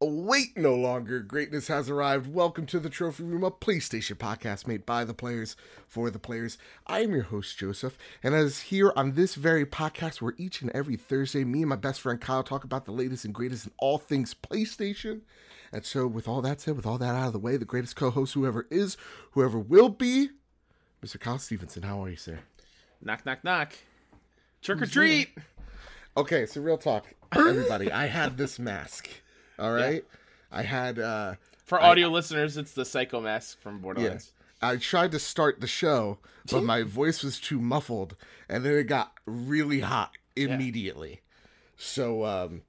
Wait no longer. Greatness has arrived. Welcome to the Trophy Room, a PlayStation podcast made by the players for the players. I am your host, Joseph, and as here on this very podcast, where each and every Thursday, me and my best friend Kyle talk about the latest and greatest in all things PlayStation. And so, with all that said, with all that out of the way, the greatest co host, whoever is, whoever will be, Mr. Kyle Stevenson. How are you, sir? Knock, knock, knock. Trick or treat. Okay, so real talk, everybody. I had this mask. All right, I had. uh For audio listeners, it's the Psycho Mask from Borderlands. I tried to start the show, but my voice was too muffled, and then it got really hot immediately. So um,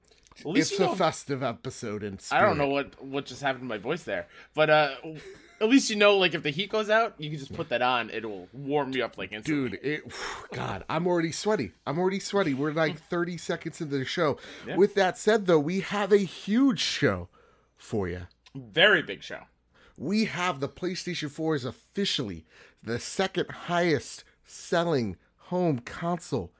it's a know- festive episode in I don't know what what just happened to my voice there, but uh, at least you know, like if the heat goes out, you can just put that on. It'll warm you up like instantly. Dude, it. God, I'm already sweaty. I'm already sweaty. We're like 30 seconds into the show. Yeah. With that said, though, we have a huge show for you. Very big show. we have the PlayStation 4 is officially the second highest selling home console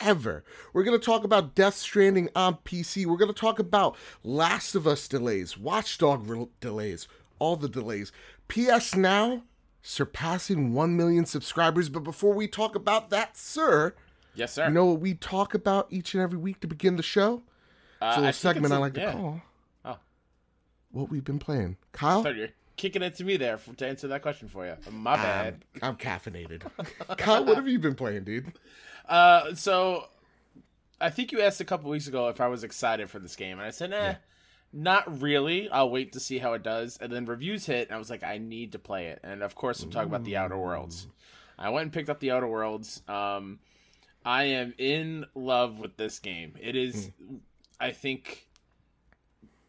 ever. We're going to talk about Death Stranding on PC. We're going to talk about Last of Us delays, Watchdog re- delays, all the delays. PS Now surpassing 1 million subscribers. But before we talk about that, sir, Yes, sir. you know what we talk about each and every week to begin the show? uh, It's a I little think segment it's I a- like yeah. to call Oh, What We've Been Playing. Kyle? you're kicking it to me there for, to answer that question for you. My bad. I'm, I'm caffeinated. Kyle, what have you been playing, dude? Uh, so I think you asked a couple weeks ago if I was excited for this game, and I said, "Nah, not really. I'll wait to see how it does." And then reviews hit, and I was like, "I need to play it." And of course, I'm talking about the Outer Worlds. I went and picked up the Outer Worlds. Um, I am in love with this game. It is, I think,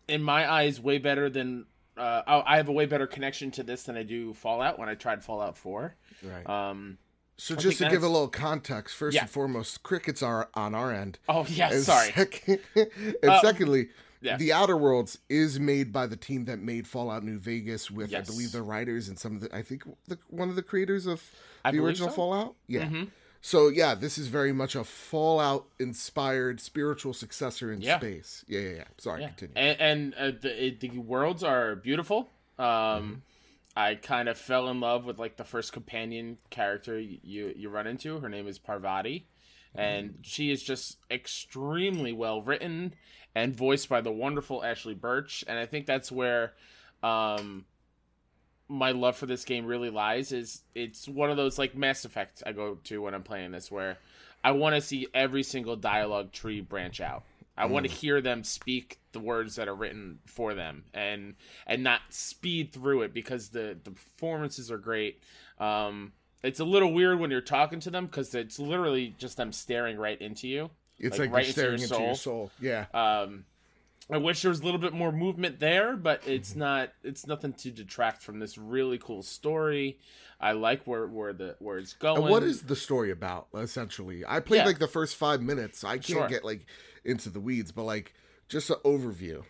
in my eyes, way better than. Uh, I I have a way better connection to this than I do Fallout when I tried Fallout Four. Right. Um, so I just to think give a little context, first Yeah. and foremost, crickets are on our end. oh yeah, And sorry. sec- and Uh, secondly, yeah. The Outer Worlds is made by the team that made Fallout New Vegas with, Yes. I believe, the writers and some of the, I think, the, one of the creators of I the original so. Fallout. Yeah. Mhm. So yeah, this is very much a Fallout inspired spiritual successor in Yeah. space. Yeah, yeah, yeah. Sorry, Yeah. continue. And, and uh, the it- the worlds are beautiful. Um, Mm-hmm. I kind of fell in love with like the first companion character you you run into. Her name is Parvati, and she is just extremely well written and voiced by the wonderful Ashley Burch. And I think that's where um, my love for this game really lies. Is it's one of those like Mass Effect I go to when I'm playing this, where I want to see every single dialogue tree branch out. I want to hear them speak the words that are written for them and and not speed through it because the the performances are great. Um, it's a little weird when you're talking to them because it's literally just them staring right into you. It's like, like, right you're into staring your into your soul. Yeah. Um, I wish there was a little bit more movement there, but it's Mm-hmm. not. It's nothing to detract from this really cool story. I like where where the where it's going. And what is the story about essentially? I played Yeah. like the first five minutes. I can't Sure. get like into the weeds, but like just an overview.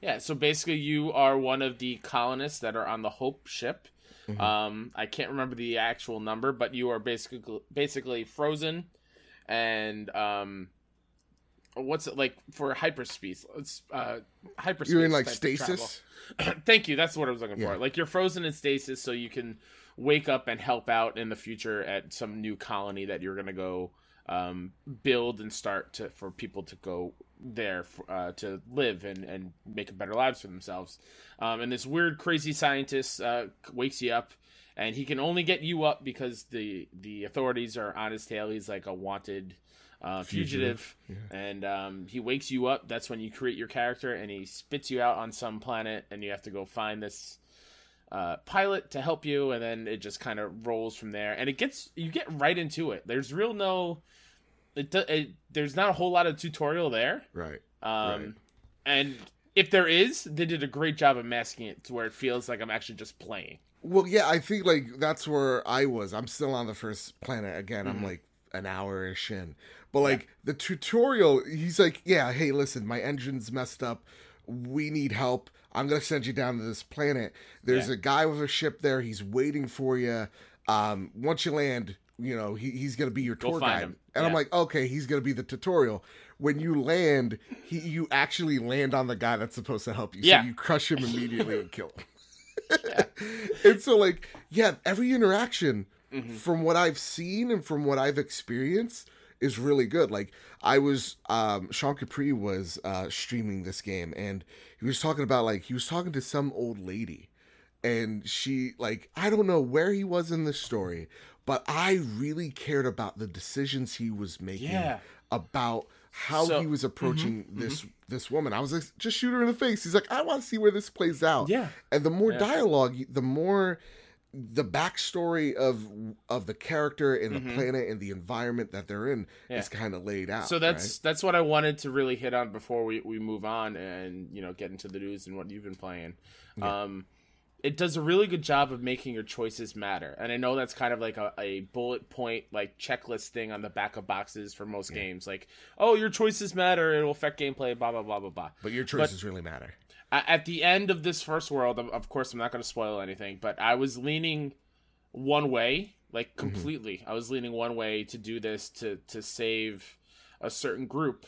Yeah, so basically, you are one of the colonists that are on the Hope ship. Mhm. Um, I can't remember the actual number, but you are basically basically frozen, and um, what's it like for hyperspace? It's uh, hyperspace. You're in like type of travel. stasis. Thank you. That's what I was looking Yeah. for. Like you're frozen in stasis, so you can wake up and help out in the future at some new colony that you're gonna go um, build and start to for people to go there uh, to live and and make better lives for themselves. Um, and this weird, crazy scientist uh, wakes you up, and he can only get you up because the the authorities are on his tail. He's like a wanted. Uh, fugitive, Fugitive, and um, he wakes you up. That's when you create your character, and he spits you out on some planet, and you have to go find this uh, pilot to help you, and then it just kind of rolls from there. And it gets you get right into it. There's real no, it, it there's not a whole lot of tutorial there. Right. Um, Right. and if there is, they did a great job of masking it to where it feels like I'm actually just playing. Well, yeah, I think like that's where I was. I'm still on the first planet again. Mhm. I'm like an hour ish in, but like the tutorial, he's like, "Yeah, hey, listen, my engine's messed up. We need help. I'm gonna send you down to this planet. There's Yeah. a guy with a ship there. He's waiting for you. Um, once you land, you know he, he's gonna be your tour guide." him. And I'm like, "Okay, he's gonna be the tutorial." when you land, he you actually land on the guy that's supposed to help you. Yeah. So you crush him immediately and kill him. and so like, yeah, every interaction Mhm. from what I've seen and from what I've experienced is really good. Like I was um Sean Capri was uh streaming this game and he was talking about like he was talking to some old lady and she like I don't know where he was in the story, but I really cared about the decisions he was making Yeah. about how So- he was approaching this this woman. I was like, just shoot her in the face. He's like, I want to see where this plays out. Yeah. And the more Yeah. dialogue, the more the backstory of of the character and the Mhm. planet and the environment that they're in Yeah. is kind of laid out. So that's that's what I wanted to really hit on before we, we move on and you know get into the news and what you've been playing. Um, it does a really good job of making your choices matter, and I know that's kind of like a, a bullet point like checklist thing on the back of boxes for most games. Like, oh, your choices matter; it'll affect gameplay. Blah blah blah blah blah. but your choices really matter. At the end of this first world, of, course, I'm not going to spoil anything, but I was leaning one way, like completely. I was leaning one way to do this to to save a certain group,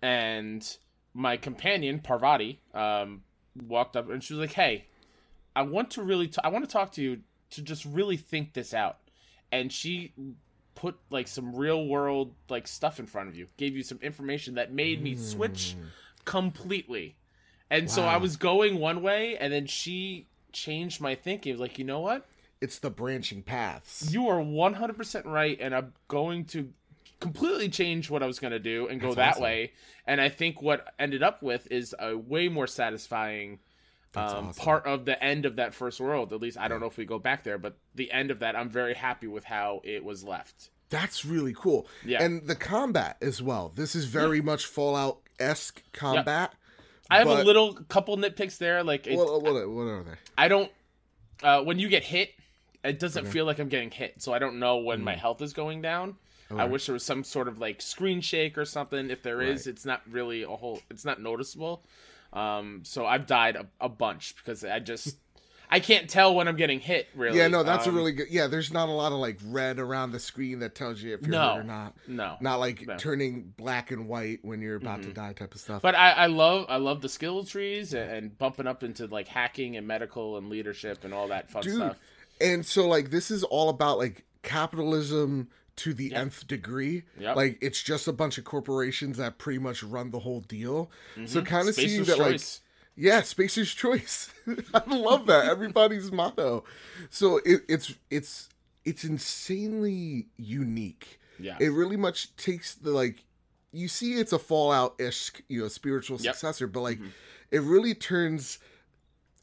and my companion Parvati um, walked up and she was like, "Hey, I want to really, t- I want to talk to you to just really think this out," and she put like some real world like stuff in front of you, gave you some information that made me switch Mm. completely. And so I was going one way, and then she changed my thinking. Like, you know what? It's the branching paths. You are 100% right, and I'm going to completely change what I was going to do and go that awesome. way. And I think what ended up with is a way more satisfying That's um, awesome. part of the end of that first world. At least I don't know if we go back there, but the end of that, I'm very happy with how it was left. That's really cool. Yeah. And the combat as well. This is very much Fallout esque combat. I have a little couple nitpicks there. Like, it, What, what, what are they? I don't. Uh, when you get hit, it doesn't Okay. feel like I'm getting hit, so I don't know when Mm. my health is going down. I wish there was some sort of like screen shake or something. If there is, Right. it's not really a whole. It's not noticeable. Um, so I've died a, a bunch because I just I can't tell when I'm getting hit. Really. Yeah, no, that's Um, a really good. Yeah, there's not a lot of like red around the screen that tells you if you're No. or not. no. Not like No. turning black and white when you're about to Mhm. die type of stuff. But I, I love I love the skill trees and, and bumping up into like hacking and medical and leadership and all that fun Dude, stuff. and so like this is all about like capitalism to the Yep. nth degree. Yep. Like it's just a bunch of corporations that pretty much run the whole deal. So Mhm. kind of seeing that like choice. Yeah, Spacer's choice. I love that. Everybody's motto. So it, it's it's it's insanely unique. yeah. It really much takes the like you see it's a Fallout ish, you know, spiritual Yep. successor, but like Mhm. it really turns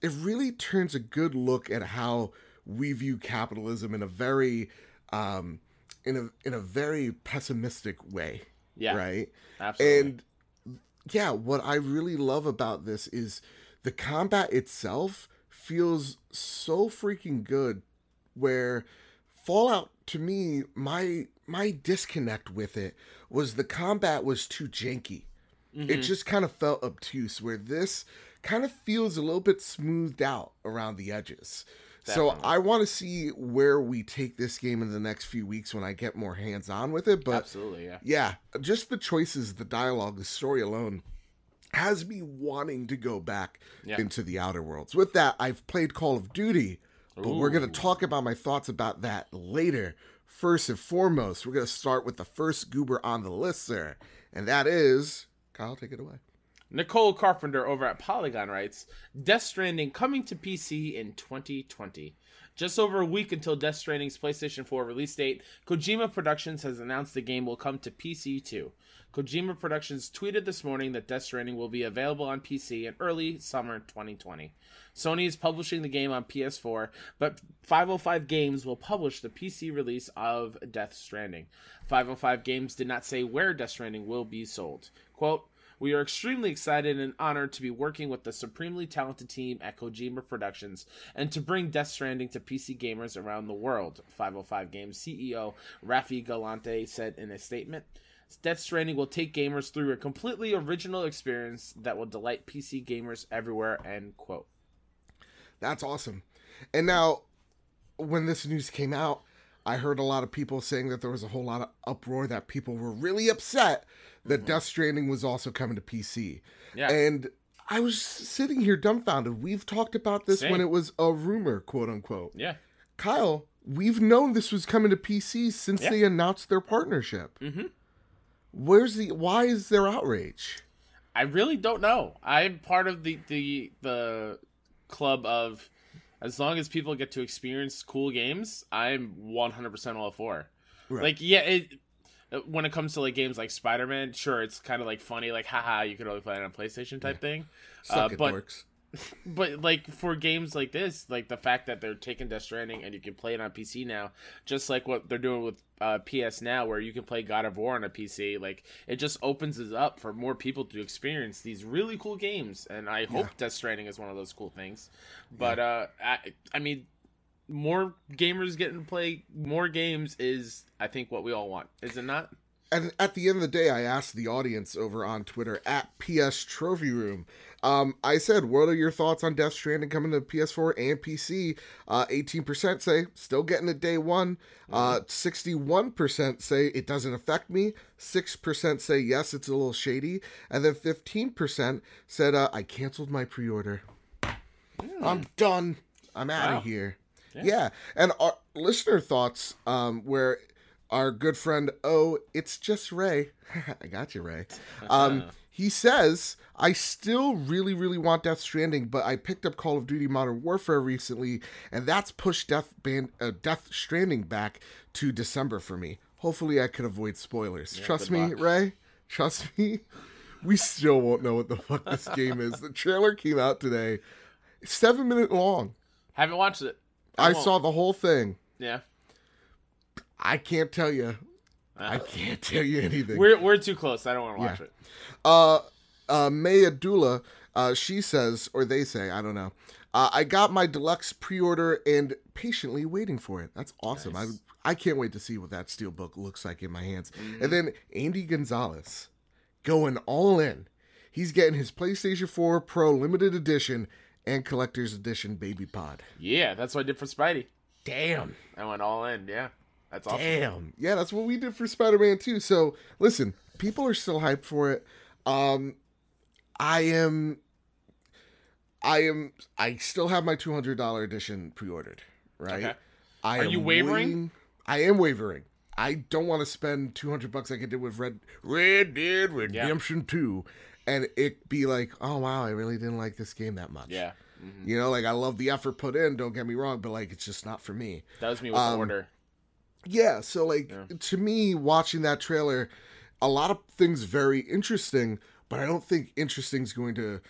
it really turns a good look at how we view capitalism in a very um in a in a very pessimistic way. yeah. Right? Absolutely. And yeah, what I really love about this is the combat itself feels so freaking good where Fallout to me my my disconnect with it was the combat was too janky. It Mhm. just kind of felt obtuse where this kind of feels a little bit smoothed out around the edges. So I want to see where we take this game in the next few weeks when I get more hands on with it, but Absolutely, yeah. yeah, just the choices, the dialogue, the story alone has me wanting to go back Yeah. into the Outer Worlds. With that, I've played Call of Duty, but we're going to talk about my thoughts about that later. First and foremost, we're going to start with the first goober on the list, sir, and that is Kyle. Take it away. Nicole Carpenter over at Polygon writes Death Stranding coming to PC in 2020. Just over a week until Death Stranding's PlayStation 4 release date, Kojima Productions has announced the game will come to PC too. Kojima Productions tweeted this morning that Death Stranding will be available on PC in early summer 2020. Sony is publishing the game on PS4, but 505 Games will publish the PC release of Death Stranding. 505 Games did not say where Death Stranding will be sold. Quote, we are extremely excited and honored to be working with the supremely talented team at Kojima Productions and to bring Death Stranding to PC gamers around the world, 505 Games CEO Rafi Galante said in a statement. Death Stranding will take gamers through a completely original experience that will delight PC gamers everywhere, end quote. That's awesome. And now, when this news came out, I heard a lot of people saying that there was a whole lot of uproar that people were really upset that Death Stranding was also coming to PC. Yeah. And I was sitting here dumbfounded. We've talked about this Same. when it was a rumor, quote unquote. Yeah. Kyle, we've known this was coming to PC since Yeah. they announced their partnership. Mm-hmm. Where's the why is there outrage? I really don't know. I'm part of the the the club of as long as people get to experience cool games, I'm 100% all for. Right. Like yeah, it when it comes to like games like Spider-Man, sure it's kind of like funny like haha, you could only play it on PlayStation type thing. Suck Uh, but- dorks. But like for games like this, like the fact that they're taking Death Stranding and you can play it on PC now, just like what they're doing with uh, PS now, where you can play God of War on a PC, like it just opens it up for more people to experience these really cool games. And I hope Yeah. Death Stranding is one of those cool things. But uh, I, I mean, more gamers getting to play more games is, I think, what we all want, is it not? And at the end of the day, I asked the audience over on Twitter at PS Trophy Room. Um, I said, "What are your thoughts on Death Stranding coming to PS4 and PC?" Uh, 18% say still getting it day one. Uh, 61% say it doesn't affect me. 6% say yes, it's a little shady, and then 15% said uh, I canceled my pre-order. I'm done. I'm out Wow. of here. Yeah. Yeah. And our listener thoughts, um, where our good friend, oh, it's just Ray. I got you, Ray. Um, he says, I still really, really want Death Stranding, but I picked up Call of Duty Modern Warfare recently, and that's pushed Death Band, uh, Death Stranding back to December for me. Hopefully, I could avoid spoilers. Trust me, luck. Ray. Trust me. We still won't know what the fuck this game is. The trailer came out today. It's seven minute long. Haven't watched it. I saw the whole thing. Yeah. I can't tell you. I Uh, can't tell you anything. we're, we're too close. I don't want to watch Yeah. it. Uh, uh, Maya Dula, uh, she says, or they say, I don't know. Uh, I got my deluxe pre-order and patiently waiting for it. That's awesome. Nice. I I can't wait to see what that steelbook looks like in my hands. Mm-hmm. And then Andy Gonzalez, going all in. He's getting his PlayStation 4 Pro limited edition and collector's edition baby pod. Yeah, that's what I did for Spidey. Damn. I went all in. Yeah, that's awesome. Damn. Yeah, that's what we did for Spider-Man too. So, listen, people are still hyped for it. Um I am I am I still have my $200 edition pre-ordered, right? Okay. I Are am you wavering? waiting- I am wavering. I don't want to spend 200 bucks like I did with Red Red Dead Redemption 2 and it be like, "Oh wow, I really didn't like this game that much." Yeah, mhm. You know, like I love the effort put in, don't get me wrong, but like it's just not for me. that was me with Um, Order. Yeah, so like Yeah. to me, watching that trailer, a lot of things very interesting, but I don't think interesting is going to,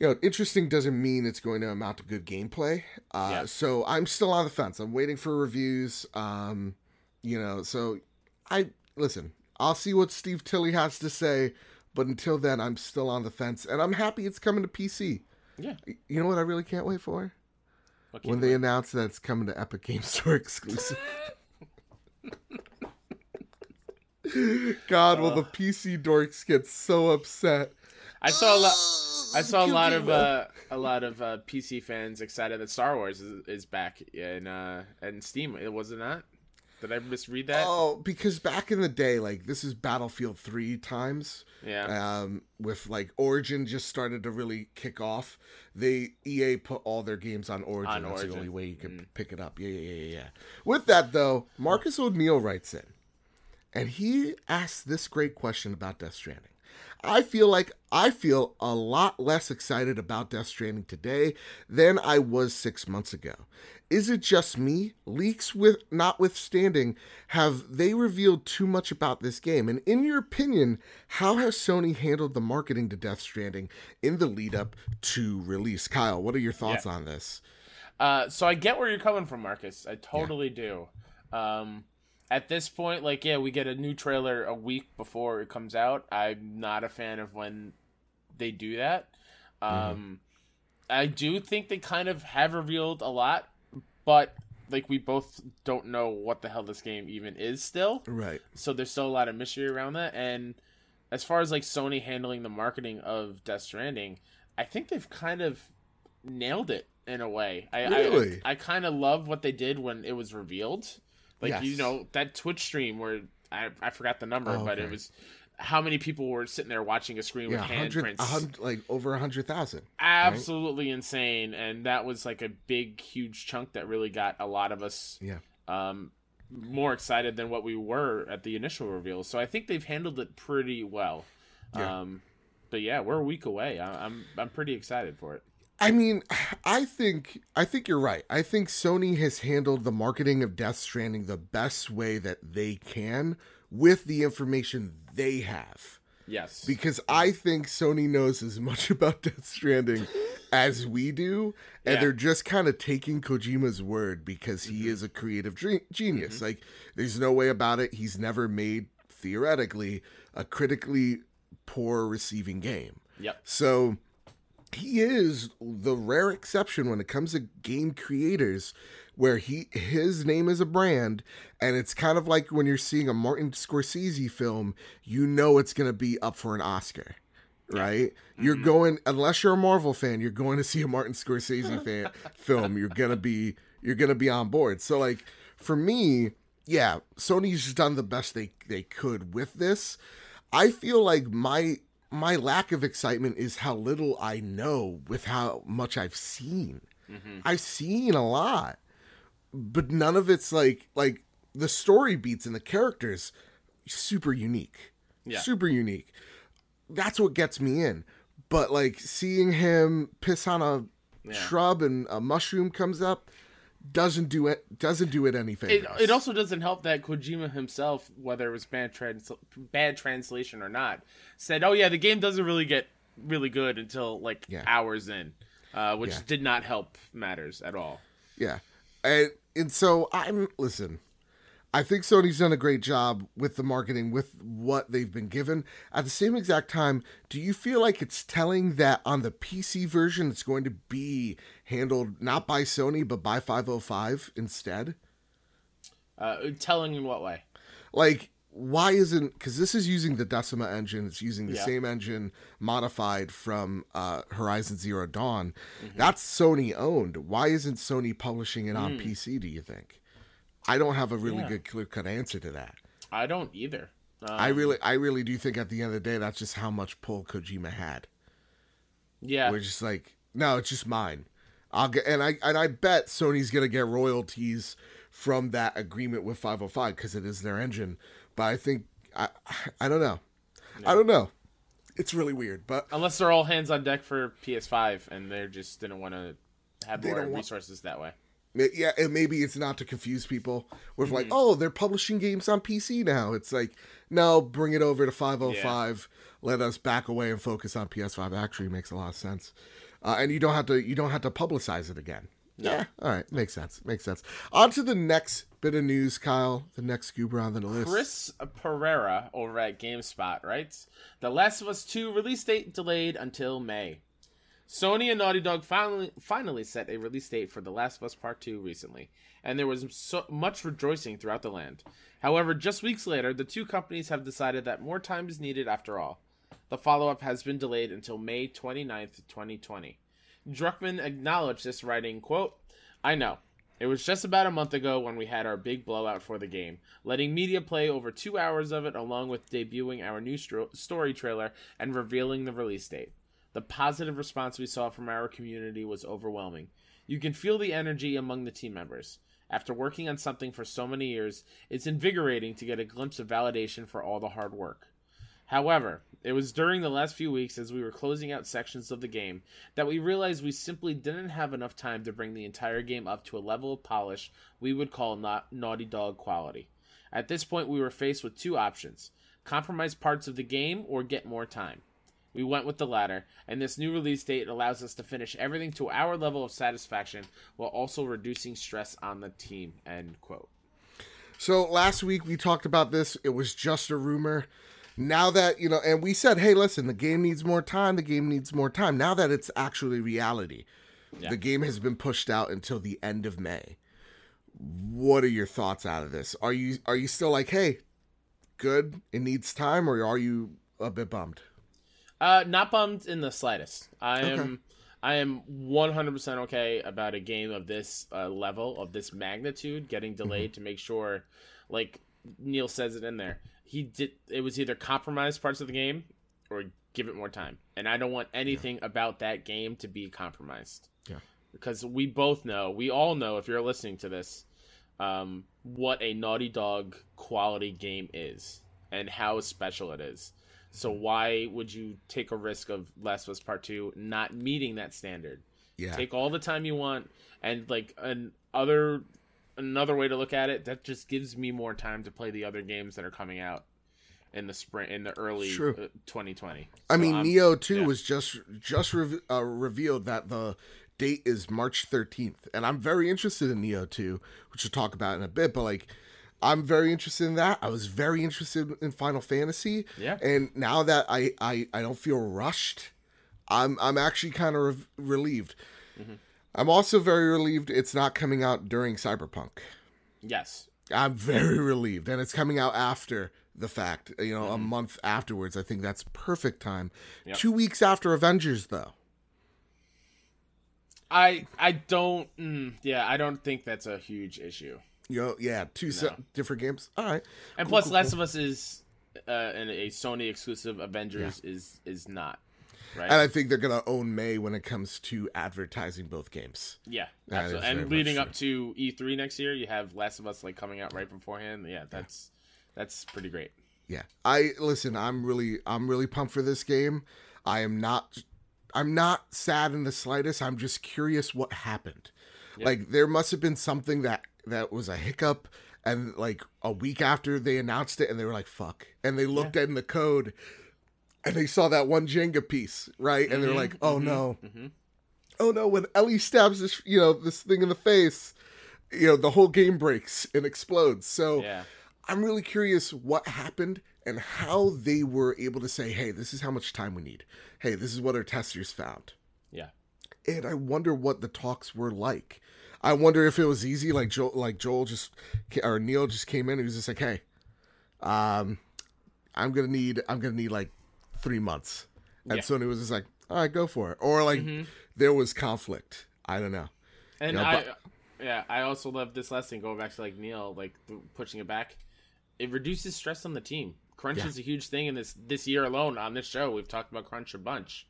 you know, interesting doesn't mean it's going to amount to good gameplay. Uh, Yeah. So I'm still on the fence. I'm waiting for reviews. Um, you know, so I listen. I'll see what Steve Tilley has to say, but until then, I'm still on the fence, and I'm happy it's coming to PC. Yeah. You know what I really can't wait for? What when they it- announce that it's coming to Epic Game Store exclusive. God, will the PC dorks get so upset? I saw a lot. I saw a lot of uh, a lot of uh, PC fans excited that Star Wars is, is back in uh, in Steam. It was it not? Did I misread that? Oh, because back in the day, like this is Battlefield Three times. yeah. Um, with like Origin just started to really kick off. They EA put all their games on Origin. On That's the only way you can Mm. pick it up. Yeah, yeah, yeah, yeah. With that though, Marcus O'Neill writes in, and he asks this great question about Death Stranding. I feel like I feel a lot less excited about Death Stranding today than I was six months ago. Is it just me? Leaks with notwithstanding, have they revealed too much about this game? And in your opinion, how has Sony handled the marketing to Death Stranding in the lead up to release? Kyle, what are your thoughts on this? Uh, so I get where you're coming from, Marcus. I totally do. Um, at this point, like, yeah, we get a new trailer a week before it comes out. I'm not a fan of when they do that. Um, I do think they kind of have revealed a lot, but like we both don't know what the hell this game even is still. Right. So there's still a lot of mystery around that. And as far as like Sony handling the marketing of Death Stranding, I think they've kind of nailed it in a way. I Really? I, I kind of love what they did when it was revealed. Like Yes. you know that Twitch stream where I I forgot the number, Oh, but okay. it was how many people were sitting there watching a screen Yeah, with handprints. like over a hundred thousand. Absolutely insane, and that was like a big, huge chunk that really got a lot of us Yeah. um, more excited than what we were at the initial reveal. So I think they've handled it pretty well. Yeah. Um, but yeah, we're a week away. I, I'm I'm pretty excited for it. I mean, I think I think you're right. I think Sony has handled the marketing of Death Stranding the best way that they can with the information they have. Yes, Because I think Sony knows as much about Death Stranding as we do, and Yeah. they're just kind of taking Kojima's word because he mm-hmm. is a creative dre- genius. Mm-hmm. Like, there's no way about it. He's never made theoretically a critically poor receiving game. yep, So he is the rare exception when it comes to game creators where he his name is a brand and it's kind of like when you're seeing a Martin Scorsese film, you know it's going to be up for an Oscar. Right? You're mm-hmm. going unless you're a Marvel fan, you're going to see a Martin Scorsese fan film. You're going to be you're going to be on board. So like for me, yeah, Sony's just done the best they they could with this. I feel like my my lack of excitement is how little I know with how much I've seen. Mm-hmm. I've seen a lot, but none of it's like like the story beats and the characters super unique. Yeah. Super unique. That's what gets me in. But like seeing him piss on a Yeah. shrub and a mushroom comes up doesn't do it doesn't do it any It, favors. it also doesn't help that Kojima himself, whether it was bad trans- bad translation or not, said, "Oh yeah, the game doesn't really get really good until like Yeah. hours in," uh, which Yeah. did not help matters at all. Yeah. And and so I'm listen. I think Sony's done a great job with the marketing with what they've been given. At the same exact time, do you feel like it's telling that on the PC version it's going to be handled not by Sony but by 505 instead? Uh, telling in what way? Like why isn't cuz this is using the Decima engine, it's using the Yeah. same engine modified from uh, Horizon Zero Dawn. That's Sony owned. Why isn't Sony publishing it on PC, do you think? I don't have a really Yeah. good clear cut answer to that. I don't either. Um, I really I really do think at the end of the day that's just how much pull Kojima had. yeah. We're just like, no, it's just mine. I'll get and I and I bet Sony's gonna get royalties from that agreement with 505 because it is their engine. But I think I I don't know. I don't know. It's really weird, but Unless they're all hands on deck for PS5 and they just didn't want to have more don't want- resources that way. Yeah, and maybe it's not to confuse people with Mm-hmm. like, oh, they're publishing games on PC now. It's like, no, bring it over to 505. Let us back away and focus on PS5. Actually, makes a lot of sense, uh, and you don't have to you don't have to publicize it again. No. Yeah, all right, makes sense, makes sense. On to the next bit of news, Kyle. The next goober on the list. Chris Pereira over at GameSpot writes The Last of Us 2 release date delayed until May. Sony and Naughty Dog finally finally set a release date for The Last of Us Part 2 recently, and there was so much rejoicing throughout the land. However, just weeks later, the two companies have decided that more time is needed after all. The follow up has been delayed until May 29th, 2020. Druckmann acknowledged this, writing, quote, I know. It was just about a month ago when we had our big blowout for the game, letting media play over two hours of it along with debuting our new story trailer and revealing the release date. The positive response we saw from our community was overwhelming. You can feel the energy among the team members. After working on something for so many years, it's invigorating to get a glimpse of validation for all the hard work. However, it was during the last few weeks as we were closing out sections of the game that we realized we simply didn't have enough time to bring the entire game up to a level of polish we would call Naughty Dog quality. At this point, we were faced with two options compromise parts of the game or get more time. We went with the latter, and this new release date allows us to finish everything to our level of satisfaction while also reducing stress on the team. End quote. So last week we talked about this. It was just a rumor. Now that, you know, and we said, hey, listen, the game needs more time. The game needs more time. Now that it's actually reality, Yeah. the game has been pushed out until the end of May. What are your thoughts out of this? Are you are you still like, hey, good, it needs time, or are you a bit bummed? Uh, not bummed in the slightest. I am. I am 100% okay about a game of this uh, level, of this magnitude, getting Mm-hmm. delayed to make sure, like Neil says it in there, he did. It was either compromise parts of the game or give it more time. And I don't want anything about that game to be compromised. Yeah. Because we both know, we all know, if you're listening to this, um, what a Naughty Dog quality game is and how special it is. So why would you take a risk of Last of Us Part Two not meeting that standard? Yeah. Take all the time you want, and like an other another way to look at it, that just gives me more time to play the other games that are coming out in the spring, in the early True. uh, 2020. I mean, I'm- Nioh Two yeah. was just just re- uh, revealed that the date is March thirteenth, and I'm very interested in Nioh Two, which we'll talk about in a bit. But like, I'm very interested in that. I was very interested in Final Fantasy, Yeah. and now that I I, I don't feel rushed, I'm I'm actually kind of re- relieved. Mm-hmm. I'm also very relieved it's not coming out during Cyberpunk. yes, I'm very relieved, and it's coming out after the fact. You know, Mm-hmm. a month afterwards. I think that's perfect time. Yep. Two weeks after Avengers, though. I I don't. Mm, yeah, I don't think that's a huge issue. You know, yeah, two No. different games. All right, And Cool, plus, cool, Last cool. of Us is uh, a Sony exclusive. Avengers is is not. Right. and I think they're gonna own May when it comes to advertising both games. Yeah, absolutely. And leading true. up to E3 next year, you have Last of Us like coming out right beforehand. Yeah, that's that's pretty great. Yeah, I listen. I'm really, I'm really pumped for this game. I am not, I'm not sad in the slightest. I'm just curious what happened. Yeah. Like there must have been something that that was a hiccup, and like a week after they announced it, and they were like, "Fuck," and they looked in the code, and they saw that one Jenga piece, right? And they're Mhm, like, "Oh mhm, no, mhm. oh no!" When Ellie stabs this, you know, this thing in the face, you know, the whole game breaks and explodes. So. Yeah, I'm really curious what happened and how they were able to say, hey, this is how much time we need. Hey, this is what our testers found. yeah, And I wonder what the talks were like. I wonder if it was easy, like Joel, like Joel just or Neil just came in and he was just like, "Hey, um, I'm gonna need, I'm gonna need like three months," and Yeah. Sony was just like, "All right, go for it," or like Mhm. there was conflict. I don't know. and Yeah, I, but- yeah, I also love this last thing. Going back to like Neil, like pushing it back, it reduces stress on the team. Crunch Yeah. is a huge thing in this this year alone. On this show, we've talked about crunch a bunch.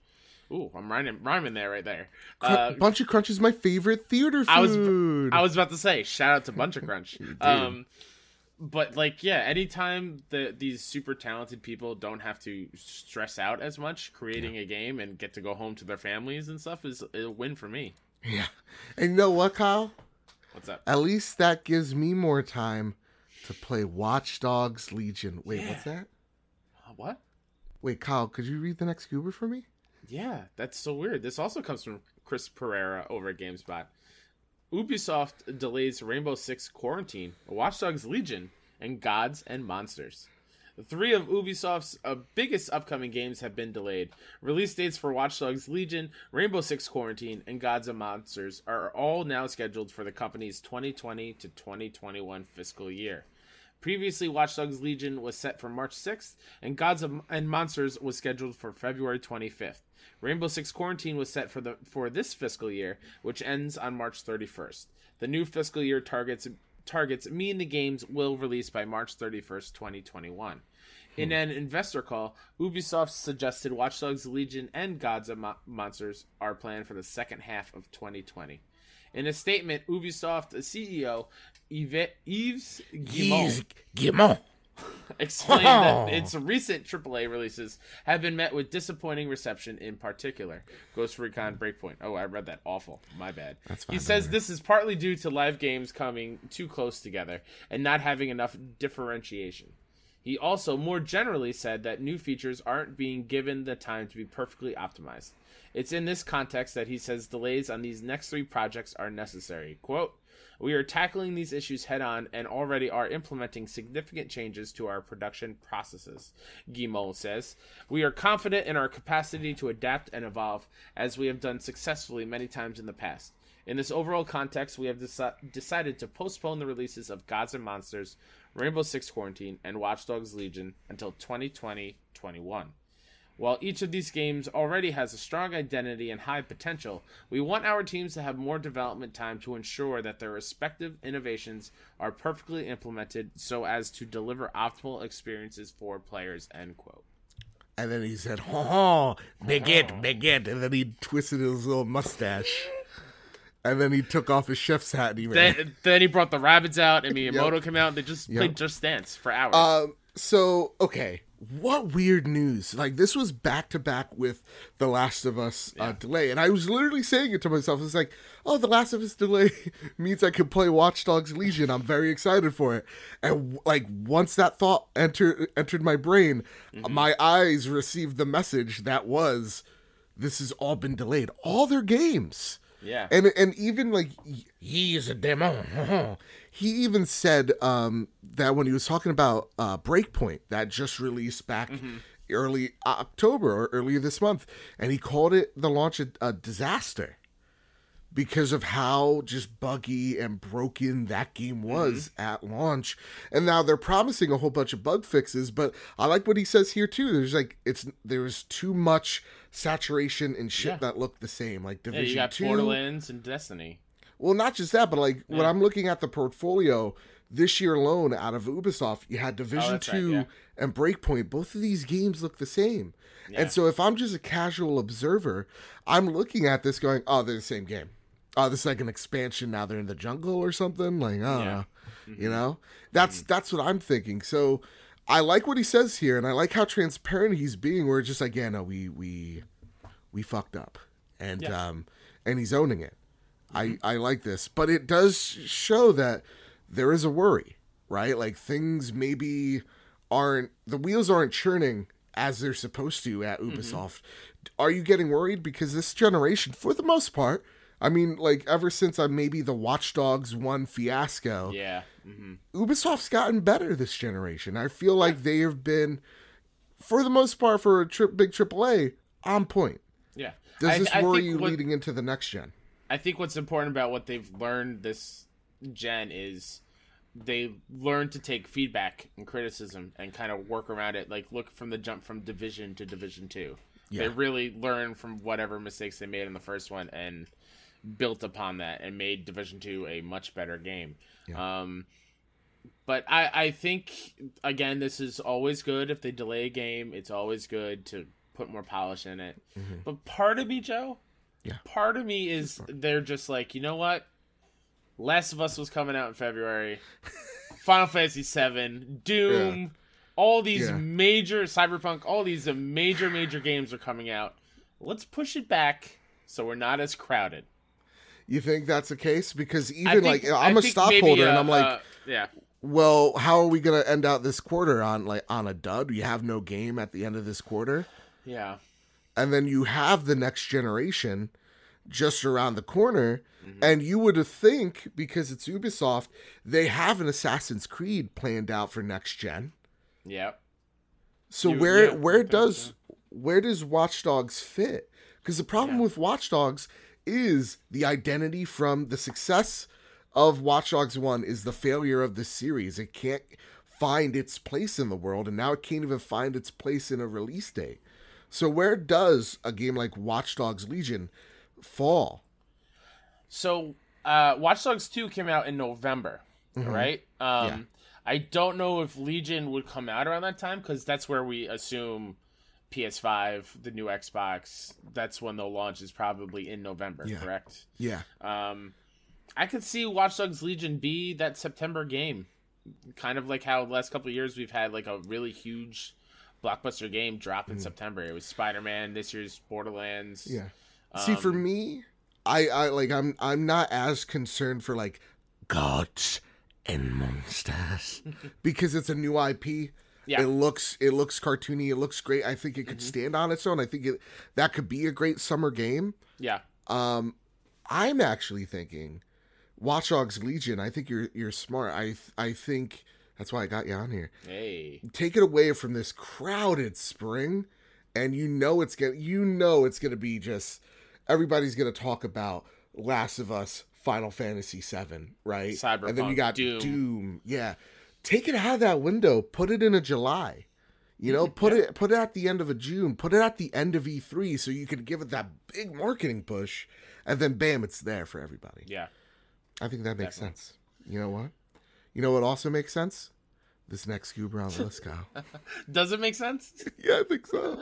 Ooh, I'm rhyming, rhyming there right there. Uh, Bunch of Crunch is my favorite theater food. I was- I was about to say, shout out to Bunch of Crunch. Um, but like, yeah, anytime the these super talented people don't have to stress out as much creating a game and get to go home to their families and stuff is a win for me. yeah. And you know what, Kyle? What's up? At least that gives me more time to play Watch Dogs Legion. Wait, Yeah. what's that? Uh, What? Wait, Kyle, could you read the next goober for me? Yeah, that's so weird. This also comes from Chris Pereira over at GameSpot. Ubisoft delays Rainbow Six Quarantine, Watch Dogs Legion, and Gods and Monsters. Three of Ubisoft's uh, biggest upcoming games have been delayed. Release dates for Watch Dogs Legion, Rainbow Six Quarantine, and Gods and Monsters are all now scheduled for the company's 2020 to 2021 fiscal year. Previously, Watch Dogs Legion was set for March 6th, and Gods and Monsters was scheduled for February 25th. Rainbow Six Quarantine was set for the for this fiscal year, which ends on March 31st. The new fiscal year targets targets mean the games will release by March 31st, 2021. In hmm. an investor call, Ubisoft suggested Watch Dogs Legion and Gods of Mo- Monsters are planned for the second half of 2020. In a statement, Ubisoft CEO Yves, Yves Guillemot Guillemot. explained that its recent AAA releases have been met with disappointing reception, in particular Ghost Recon Breakpoint. Oh, I read that awful. My bad. That's fine, he says worry. this is partly due to live games coming too close together and not having enough differentiation. He also more generally said that new features aren't being given the time to be perfectly optimized. It's in this context that he says delays on these next three projects are necessary. Quote, we are tackling these issues head on and already are implementing significant changes to our production processes, Guillemot says. We are confident in our capacity to adapt and evolve, as we have done successfully many times in the past. In this overall context, we have deci- decided to postpone the releases of Gods and Monsters, Rainbow Six Quarantine, and Watch Dogs Legion until 2020 21. While each of these games already has a strong identity and high potential, we want our teams to have more development time to ensure that their respective innovations are perfectly implemented so as to deliver optimal experiences for players. End quote. And then he said, "Ha ha, baguette, baguette," and then he twisted his little mustache. And then he took off his chef's hat and he ran. Then, then he brought the rabbits out and Miyamoto came out and they just played Just Dance for hours. Um, so okay, what weird news! Like this was back to back with the Last of Us uh, delay, and I was literally saying it to myself. It's like, oh, the Last of Us delay means I can play Watch Dogs Legion. I'm very excited for it. And like once that thought entered entered my brain, my eyes received the message that was, this has all been delayed. All their games. Yeah. And and even like he is a demon. he even said um, that when he was talking about uh, Breakpoint that just released back early October or earlier this month, and he called it the launch a, a disaster because of how just buggy and broken that game mm-hmm. was at launch. And now they're promising a whole bunch of bug fixes, but I like what he says here too. There's like it's there's too much saturation and shit Yeah. that look the same, like yeah, Division you got Two. Borderlands and Destiny. Well, not just that, but like when I'm looking at the portfolio this year alone out of Ubisoft, you had oh, Division Oh, that's right, 2 yeah. and Breakpoint. Both of these games look the same. Yeah. And so if I'm just a casual observer, I'm looking at this going, oh, they're the same game. Oh, this is like an expansion. Now they're in the jungle or something. Like, don't Yeah. You mm-hmm. know? That's mm-hmm. that's what I'm thinking. So I like what he says here, and I like how transparent he's being, where it's just like, yeah, no, we we we fucked up. And Yeah. um and he's owning it. I mm-hmm. I like this, but it does show that there is a worry, right? Like things maybe aren't the wheels aren't churning as they're supposed to at Ubisoft. Are you getting worried because this generation, for the most part, I mean, like ever since I maybe the Watch Dogs one fiasco, Yeah. hmm Ubisoft's gotten better this generation. I feel like they have been, for the most part, for a tri- big AAA, on point. Yeah. Does I- this I worry you what- leading into the next gen? I think what's important about what they've learned this gen is they learn to take feedback and criticism and kind of work around it. Like look from the jump from division to division two. Yeah. They really learn from whatever mistakes they made in the first one and built upon that and made division two a much better game. Um, but I, I think again this is always good if they delay a game. It's always good to put more polish in it. But part of me, Joe, Yeah. part of me is they're just like, you know what? Last of Us was coming out in February. Final Fantasy VII, Doom, all these Yeah. major Cyberpunk, all these major major games are coming out. Let's push it back so we're not as crowded. You think that's the case? Because even think- like I I'm a stockholder, maybe, and uh, I'm like, uh, yeah, well, how are we gonna end out this quarter on like on a dud? You have no game at the end of this quarter, yeah, and then you have the next generation just around the corner. Mm-hmm. And you would think because it's Ubisoft, they have an Assassin's Creed planned out for next gen. yeah. So You- where yeah, where does does, where does Watch Dogs fit? Because the problem Yeah. with Watch Dogs is the identity from the success of Watch Dogs One is the failure of the series. It can't find its place in the world, and now it can't even find its place in a release date. So where does a game like Watch Dogs Legion fall? So, uh, Watch Dogs 2 came out in November, right? Um, Yeah. I don't know if Legion would come out around that time because that's where we assume PS5, the new Xbox, that's when they'll launch is probably in November, Yeah. correct? Yeah, Um, I could see Watch Dogs Legion be that September game, kind of like how the last couple of years we've had like a really huge blockbuster game drop in September. It was Spider Man, this year's Borderlands. yeah. See, for Um, me, I, I like I'm I'm not as concerned for like gods and monsters because it's a new IP. Yeah. It looks it looks cartoony. It looks great. I think it could stand on its own. I think it that could be a great summer game. Yeah. Um, I'm actually thinking Watch Dogs Legion. I think you're you're smart. I I think that's why I got you on here. Hey. Take it away from this crowded spring, and you know it's gonna you know it's gonna be just everybody's gonna talk about Last of Us, Final Fantasy 7, right? and then you Cyberpunk, got Doom. Doom. Yeah, take it out of that window. Put it in a July. You know, put it put it at the end of a June, put it at the end of E3 so you can give it that big marketing push and then bam it's there for everybody. Yeah. I think that makes Definitely. sense. You know what? You know what also makes sense? This next Goober on the list, Kyle. Does it make sense? yeah, I think so.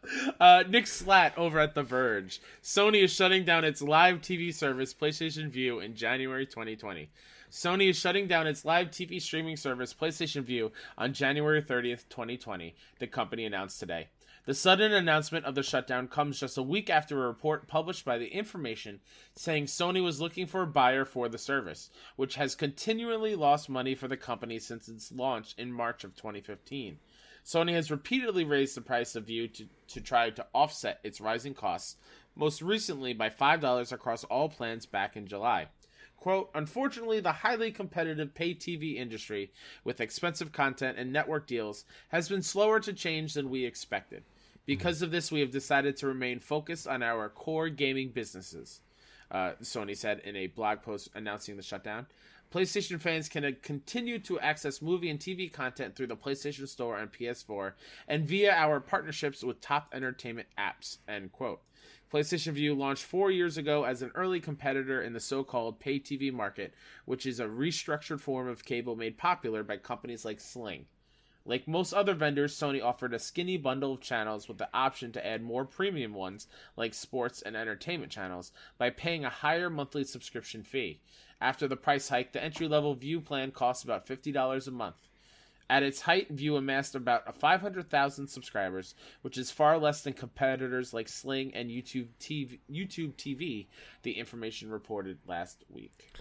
uh, Nick Statt over at The Verge. Sony is shutting down its live TV service, PlayStation Vue, in January 2020. Sony is shutting down its live TV streaming service, PlayStation Vue, on January 30th, 2020, the company announced today. The sudden announcement of the shutdown comes just a week after a report published by The Information saying Sony was looking for a buyer for the service, which has continually lost money for the company since its launch in March of 2015. Sony has repeatedly raised the price of Vue to, to try to offset its rising costs, most recently by $5 across all plans back in July. Quote, unfortunately, the highly competitive pay TV industry, with expensive content and network deals, has been slower to change than we expected. Because of this, we have decided to remain focused on our core gaming businesses, uh, Sony said in a blog post announcing the shutdown. PlayStation fans can uh, continue to access movie and TV content through the PlayStation Store and PS4 and via our partnerships with top entertainment apps. End quote. PlayStation Vue launched four years ago as an early competitor in the so called pay TV market, which is a restructured form of cable made popular by companies like Sling. Like most other vendors, Sony offered a skinny bundle of channels with the option to add more premium ones, like sports and entertainment channels, by paying a higher monthly subscription fee. After the price hike, the entry level Vue plan costs about $50 a month. At its height, Vue amassed about 500,000 subscribers, which is far less than competitors like Sling and YouTube TV. YouTube TV, the information reported last week.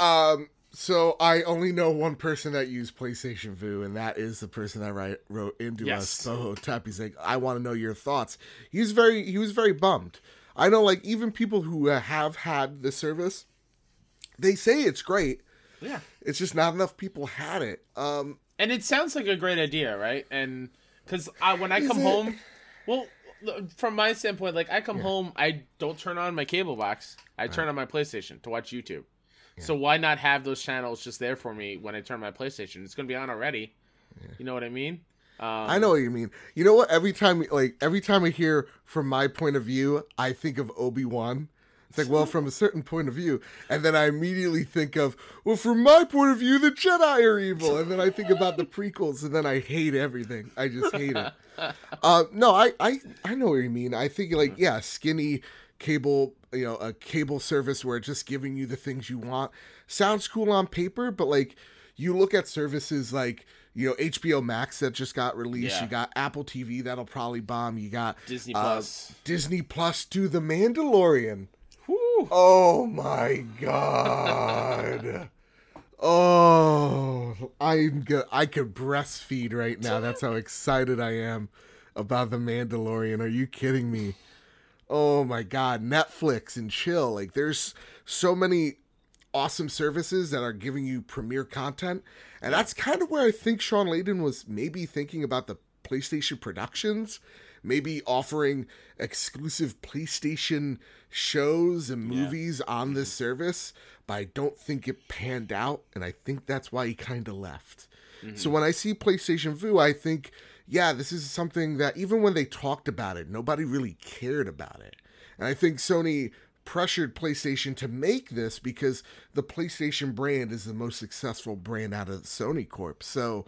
Um, so I only know one person that used PlayStation Vue, and that is the person that write, wrote into Yes. us. So Tap, he's like, I want to know your thoughts. He was very, he was very bummed. I know, like even people who have had the service, they say it's great. Yeah. It's just not enough people had it. Um, And it sounds like a great idea, right? And because I, when I come it? home, well, from my standpoint, like I come home, I don't turn on my cable box. I turn on my PlayStation to watch YouTube. So why not have those channels just there for me when I turn my PlayStation? It's going to be on already. You know what I mean? Um, I know what you mean. You know what? Every time, like every time I hear from my point of view, I think of Obi Wan. It's like, well, from a certain point of view, and then I immediately think of, well, from my point of view, the Jedi are evil, and then I think about the prequels, and then I hate everything. I just hate it. Uh, no, I, I, I know what you mean. I think like, yeah, skinny cable, you know, a cable service where it's just giving you the things you want sounds cool on paper, but like, you look at services like you know HBO Max that just got released. Yeah. You got Apple TV that'll probably bomb. You got Disney uh, Plus. Disney Plus do The Mandalorian. Whew. Oh my god. Oh, I'm good. I could breastfeed right now. That's how excited I am about The Mandalorian. Are you kidding me? Oh my god, Netflix and chill. Like there's so many awesome services that are giving you premiere content. And that's kind of where I think Shawn Layden was maybe thinking about the PlayStation productions, maybe offering exclusive PlayStation shows and movies on this mm-hmm. service, but I don't think it panned out. And I think that's why he kind of left. So mm-hmm. when I see PlayStation Vue, I think, yeah, this is something that even when they talked about it, nobody really cared about it. And I think Sony pressured PlayStation to make this because the PlayStation brand is the most successful brand out of Sony Corp. So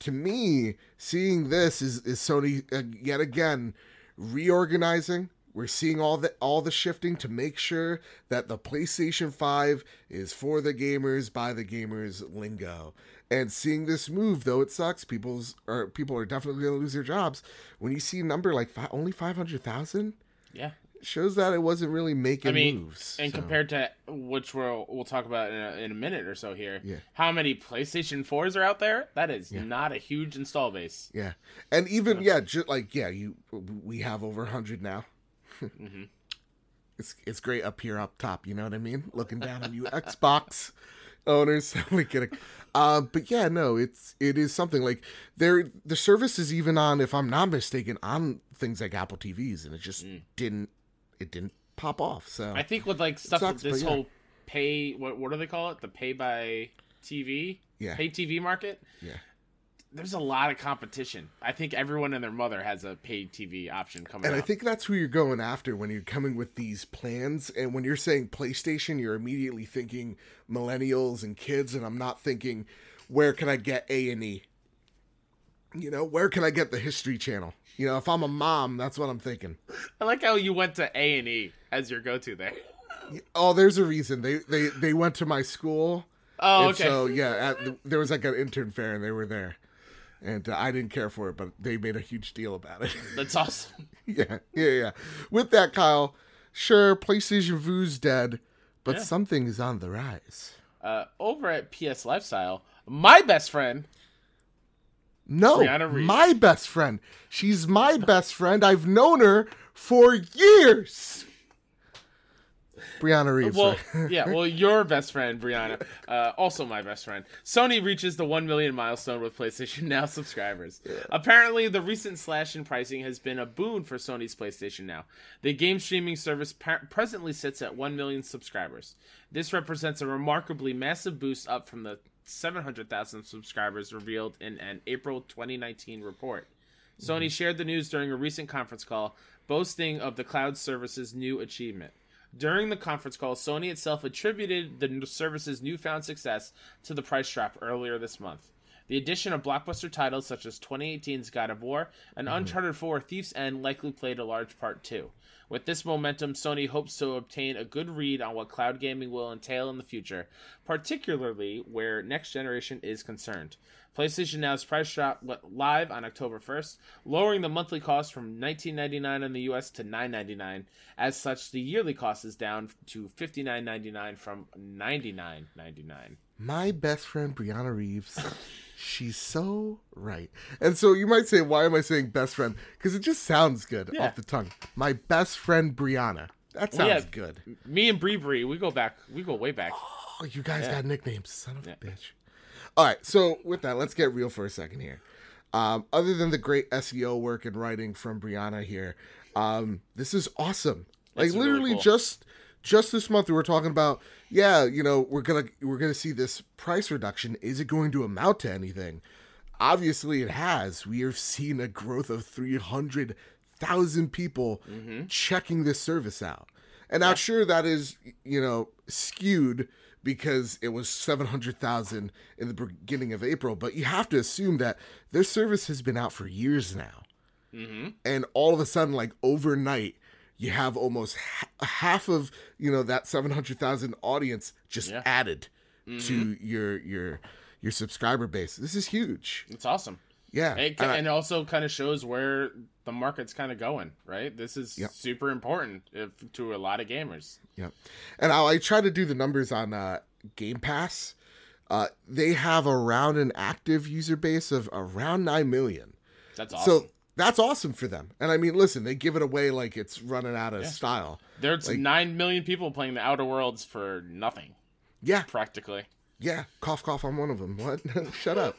to me, seeing this is, is Sony uh, yet again reorganizing. We're seeing all the all the shifting to make sure that the PlayStation 5 is for the gamers by the gamers lingo. And seeing this move, though it sucks, people's or people are definitely gonna lose their jobs. When you see a number like only five hundred thousand, Yeah. shows that it wasn't really making I mean, moves. and so. compared to which we'll we'll talk about in a, in a minute or so here, Yeah. how many PlayStation fours are out there? That is not a huge install base. yeah, and even yeah, just like yeah, you we have over hundred now. hmm It's it's great up here up top. You know what I mean? Looking down on you, Xbox owners. we kidding. Uh, but yeah, no, it's it is something like there. The service is even on, if I'm not mistaken, on things like Apple TVs, and it just didn't it didn't pop off. So I think with like stuff sucks, with this yeah. whole pay what what do they call it? The pay by TV, Yeah. pay TV market. Yeah. There's a lot of competition. I think everyone and their mother has a paid TV option coming. And out. I think that's who you're going after when you're coming with these plans. And when you're saying PlayStation, you're immediately thinking millennials and kids. And I'm not thinking, where can I get A and E? You know, where can I get the History Channel? You know, if I'm a mom, that's what I'm thinking. I like how you went to A and E as your go-to there. Oh, there's a reason they they they went to my school. Oh, and okay. So yeah, at, there was like an intern fair, and they were there, and uh, I didn't care for it, but they made a huge deal about it. That's awesome. yeah, yeah, yeah. With that, Kyle, sure, PlayStation Vue's dead, but Yeah. something is on the rise. Uh, over at PS Lifestyle, my best friend. No, my best friend. She's my best friend. I've known her for years. Brianna Reeves. Well, right? yeah, well, your best friend, Brianna, uh, also my best friend. Sony reaches the 1 million milestone with PlayStation Now subscribers. Apparently, the recent slash in pricing has been a boon for Sony's PlayStation Now. The game streaming service par- presently sits at 1 million subscribers. This represents a remarkably massive boost up from the 700,000 subscribers revealed in an April 2019 report. Sony shared the news during a recent conference call, boasting of the cloud service's new achievement. During the conference call, Sony itself attributed the service's newfound success to the price drop earlier this month. The addition of blockbuster titles such as 2018's God of War and mhm. Uncharted 4 Thief's End likely played a large part too. With this momentum, Sony hopes to obtain a good read on what cloud gaming will entail in the future, particularly where next generation is concerned. PlayStation Now's price drop went live on October 1st, lowering the monthly cost from $19.99 in the US to $9.99. As such, the yearly cost is down to $59.99 from $99.99. my best friend Brianna Reeves. She's so right. And so you might say, why am I saying best friend? Because it just sounds good Yeah. off the tongue. My best friend Brianna. That sounds Well, yeah. good. Me and Bree Bree, we go back, we go way back. Oh, you guys Yeah. got nicknames, son of a bitch. All right, so with that, let's get real for a second here. Um, other than the great SEO work and writing from Brianna here, um, this is awesome. Like really literally cool. just just this month we were talking about, yeah, you know, we're gonna we're gonna see this price reduction. Is it going to amount to anything? Obviously, it has. We have seen a growth of three hundred thousand people Mm-hmm. checking this service out. And now, sure, that is you know skewed because it was seven hundred thousand in the beginning of April. But you have to assume that their service has been out for years now, Mm-hmm. and all of a sudden, like overnight, you have almost ha- half of you know that seven hundred thousand audience just Yeah. added Mm-hmm. to your your your subscriber base. This is huge. It's awesome. Yeah, It, and I- also kind of shows where the market's kind of going, right? This is Yep. super important if, to a lot of gamers. Yeah, and I, I try to do the numbers on uh, Game Pass. Uh, they have around an active user base of around nine million. That's awesome. So that's awesome for them. And I mean, listen, they give it away like it's running out of Yeah. style. There's like- nine million people playing the Outer Worlds for nothing, Yeah, practically. yeah. Cough, cough. I'm one of them. What? Shut up.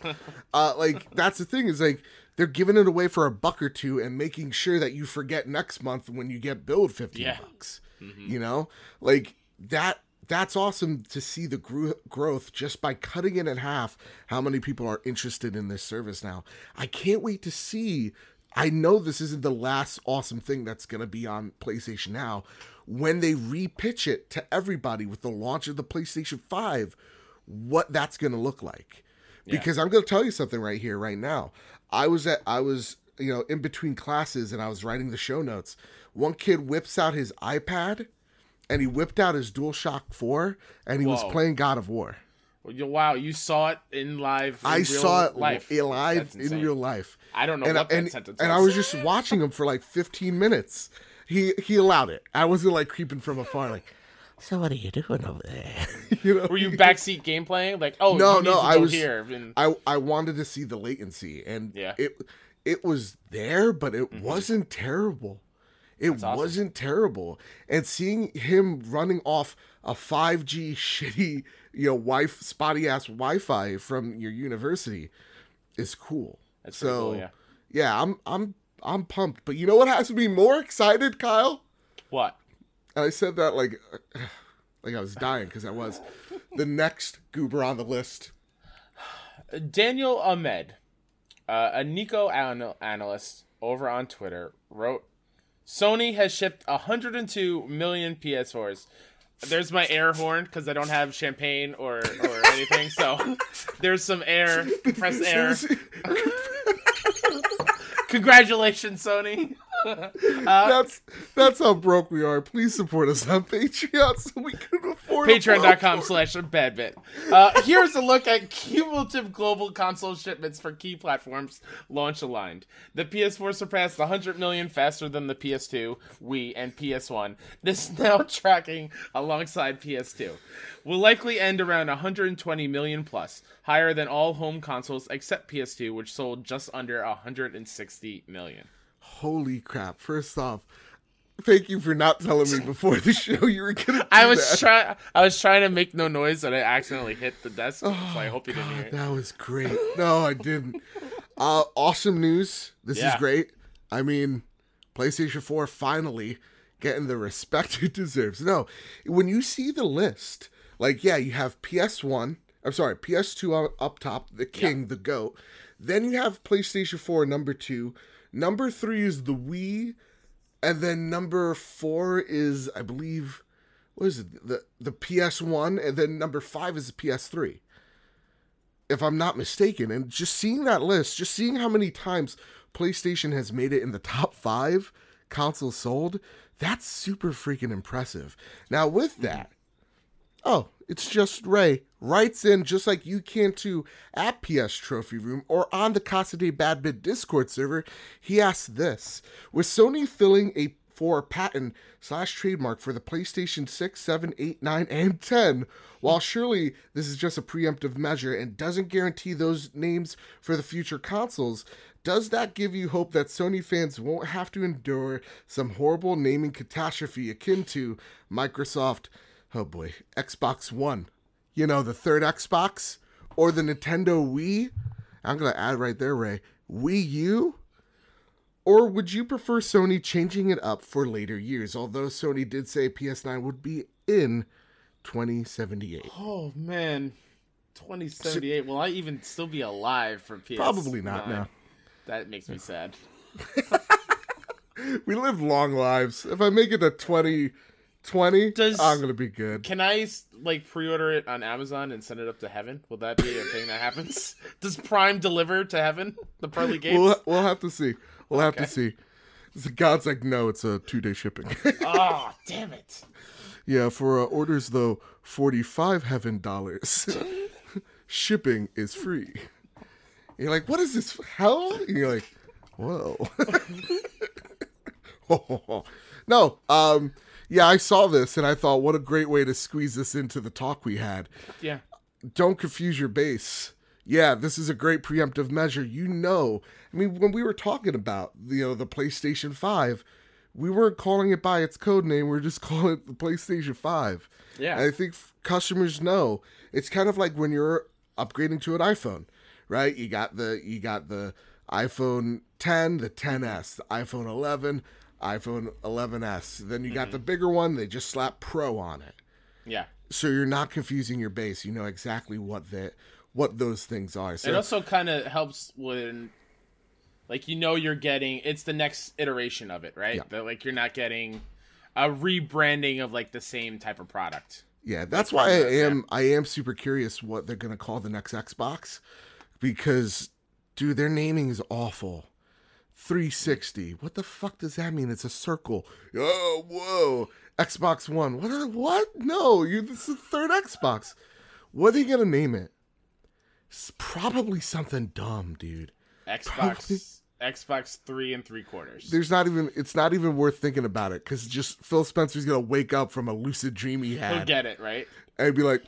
Uh, like that's the thing is like they're giving it away for a buck or two and making sure that you forget next month when you get billed fifteen Yeah. bucks. Mhm. you know like that that's awesome to see the gro- growth just by cutting it in half how many people are interested in this service now i can't wait to see i know this isn't the last awesome thing that's going to be on playstation now. When they repitch it to everybody with the launch of the playstation 5 what that's going to look like. Yeah. because i'm going to tell you something right here right now. I was at i was you know in between classes and i was writing the show notes. One kid whips out his ipad and he whipped out his DualShock 4 and he was playing God of War. Wow, you saw it in live. in I saw it live. live, in real life. I don't know And, what that and, sentence and I was just watching him for like 15 minutes. He he allowed it. I wasn't like creeping from afar like so what are you doing over there? you know? Were you backseat game playing? Like, oh No, you need no, to I was- here. And, I I wanted to see the latency and Yeah. it it was there but it mm-hmm. wasn't terrible. It awesome. wasn't terrible. And seeing him running off a 5G shitty, you know, wife spotty ass Wi-Fi from your university is cool. That's so cool, yeah. yeah, I'm I'm I'm pumped. But you know what has me more excited, Kyle? what? And I said that like like I was dying because I was. The next goober on the list. Daniel Ahmad Uh, a Niko anal- analyst over on Twitter wrote, "Sony has shipped 102 million PS4s." There's my air horn because I don't have champagne or or anything. So there's some air. Press air. Congratulations, Sony. Uh, that's that's how broke we are. Please support us on Patreon so we can afford Patreon.com slash badbit. Uh, here's a look at cumulative global console shipments for key platforms launch aligned. The PS4 surpassed 100 million faster than the PS2, Wii, and PS1. This is now tracking alongside PS2. Will likely end around 120 million plus, higher than all home consoles except PS2, which sold just under 160 million. Holy crap! First off, thank you for not telling me before the show you were gonna. Do I was trying. I was trying to make no noise, and I accidentally hit the desk. so I hope you didn't hear it. That was great. No, I didn't. Uh, awesome news. This is great. I mean, PlayStation 4 finally getting the respect it deserves. No, when you see the list, like, yeah, you have PS1, I'm sorry, PS2 up- up top, the king, the GOAT. Then you have PlayStation 4, number two. Number three is the Wii. And then number four is, I believe, what is it? The, the PS1. And then number five is the PS3 if I'm not mistaken. And just seeing that list, just seeing how many times PlayStation has made it in the top five consoles sold, that's super freaking impressive. Now, with mm-hmm. that, oh, it's just Ray writes in just like you can too at PS Trophy Room or on the Casa de Bad Bit Discord server. He asks this With Sony filling a for patent slash trademark for the PlayStation 6, 7, 8, 9, and 10. While surely this is just a preemptive measure and doesn't guarantee those names for the future consoles, does that give you hope that Sony fans won't have to endure some horrible naming catastrophe akin to Microsoft, oh boy, Xbox One? You know, the third Xbox? Or the Nintendo Wii? I'm going to add right there, Ray. Wii U? Or would you prefer Sony changing it up for later years? Although Sony did say PS9 would be in 2078. Oh man, twenty seventy eight. Will I even still be alive for PS? Probably not, no. That makes me sad. We live long lives. If I make it to 2020, Does- I'm going to be good. Can I like pre-order it on Amazon and send it up to heaven? Will that be a thing that happens? Does Prime deliver to heaven? The pearly gates. We'll, we'll have to see. We'll have to see. God's like, no, it's a two day shipping. oh, damn it! yeah, for uh, orders though, 45 heaven dollars. shipping is free. You're like, what is this hell? And you're like, whoa. no, um, yeah, I saw this and I thought, what a great way to squeeze this into the talk we had. Yeah, Don't confuse your base. Yeah, this is a great preemptive measure. You know, I mean, when we were talking about you know the PlayStation Five, we weren't calling it by its code name. We are just calling it the PlayStation Five. yeah. And I think f- customers know it's kind of like when you're upgrading to an iPhone, right? You got the you got the iPhone 10, the 10s, the iPhone 11, iPhone 11s. Then you got mm-hmm. the bigger one. They just slap Pro on it, yeah. so you're not confusing your base. You know exactly what the what those things are. So It also kind of helps when, like, you know, you're getting it's the next iteration of it, right? Yeah. That like you're not getting a rebranding of like the same type of product. Yeah, that's why I progress, yeah. am I am super curious what they're gonna call the next Xbox, because dude, their naming is awful. 360. What the fuck does that mean? It's a circle. Oh, whoa. Xbox One. What? Are, what? No, you. This is the third Xbox. What are you gonna name it? It's probably something dumb, dude. Xbox Xbox three and three quarters. There's not even. It's not even worth thinking about it because just Phil Spencer's gonna wake up from a lucid dream he He'll had. get it right. and be like,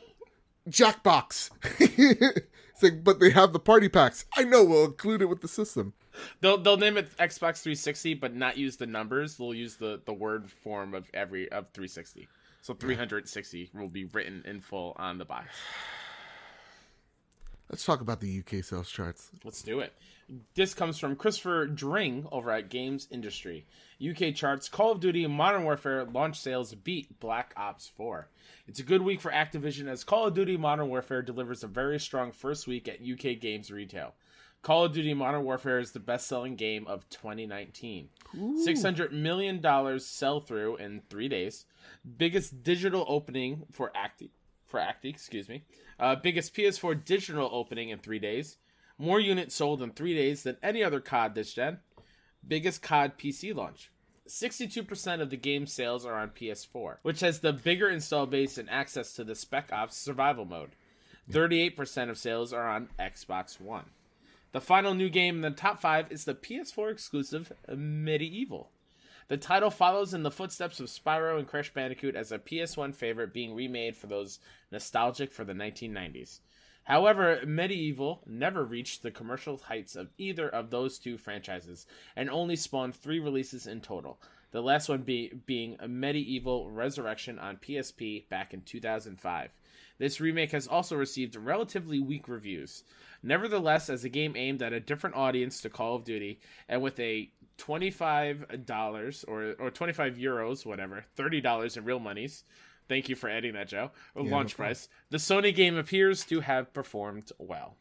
Jackbox. it's like, but they have the party packs. I know, we'll include it with the system. They'll they'll name it Xbox 360, but not use the numbers. They'll use the the word form of every of 360. So 360 will be written in full on the box. Let's talk about the UK sales charts. Let's do it. This comes from Christopher Dring over at Games Industry. UK charts Call of Duty Modern Warfare launch sales beat Black Ops 4. It's a good week for Activision as Call of Duty Modern Warfare delivers a very strong first week at UK games retail. Call of Duty Modern Warfare is the best selling game of 2019. $600 million sell through in three days. Biggest digital opening for Acti, for Acti, excuse me. Uh, biggest PS4 digital opening in three days. More units sold in three days than any other COD this gen. Biggest COD PC launch. 62% of the game's sales are on PS4, which has the bigger install base and access to the Spec Ops survival mode. 38% of sales are on Xbox One. The final new game in the top five is the PS4 exclusive MediEvil. The title follows in the footsteps of Spyro and Crash Bandicoot as a PS1 favorite being remade for those nostalgic for the 1990s. However, MediEvil never reached the commercial heights of either of those two franchises and only spawned three releases in total. The last one be, being MediEvil Resurrection on PSP back in 2005. This remake has also received relatively weak reviews. Nevertheless, as a game aimed at a different audience to Call of Duty, and with a $25 or, or 25 euros, whatever, $30 in real monies, thank you for adding that, Joe, Yeah, launch no price, the Sony game appears to have performed well.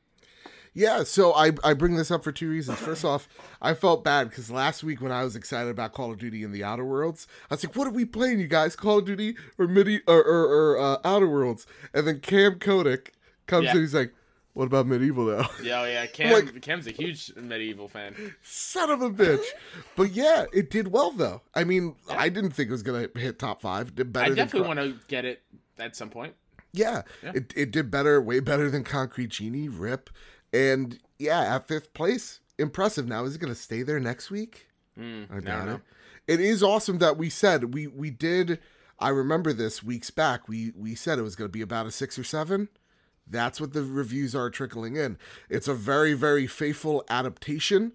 Yeah, so I, I bring this up for two reasons. First off, I felt bad because last week when I was excited about Call of Duty in the Outer Worlds, I was like, "What are we playing, you guys? Call of Duty or Midi or or, or uh, Outer Worlds?" And then Cam Kodak comes Yeah. in, he's like, "What about MediEvil though?" Yeah, oh, yeah, Cam, Like- Cam's a huge MediEvil fan. Son of a bitch! but yeah, it did well though. I mean, I didn't think it was gonna hit top five. Did better. I definitely want to get it at some point. Yeah, Yeah. It, it did better, way better than Concrete Genie, Rip. And yeah, at fifth place. Impressive. Now, is it going to stay there next week? Mm, I doubt don't it. It is awesome that we said we we did. I remember this weeks back. We we said it was going to be about a six or seven. That's what the reviews are trickling in. It's a very very faithful adaptation,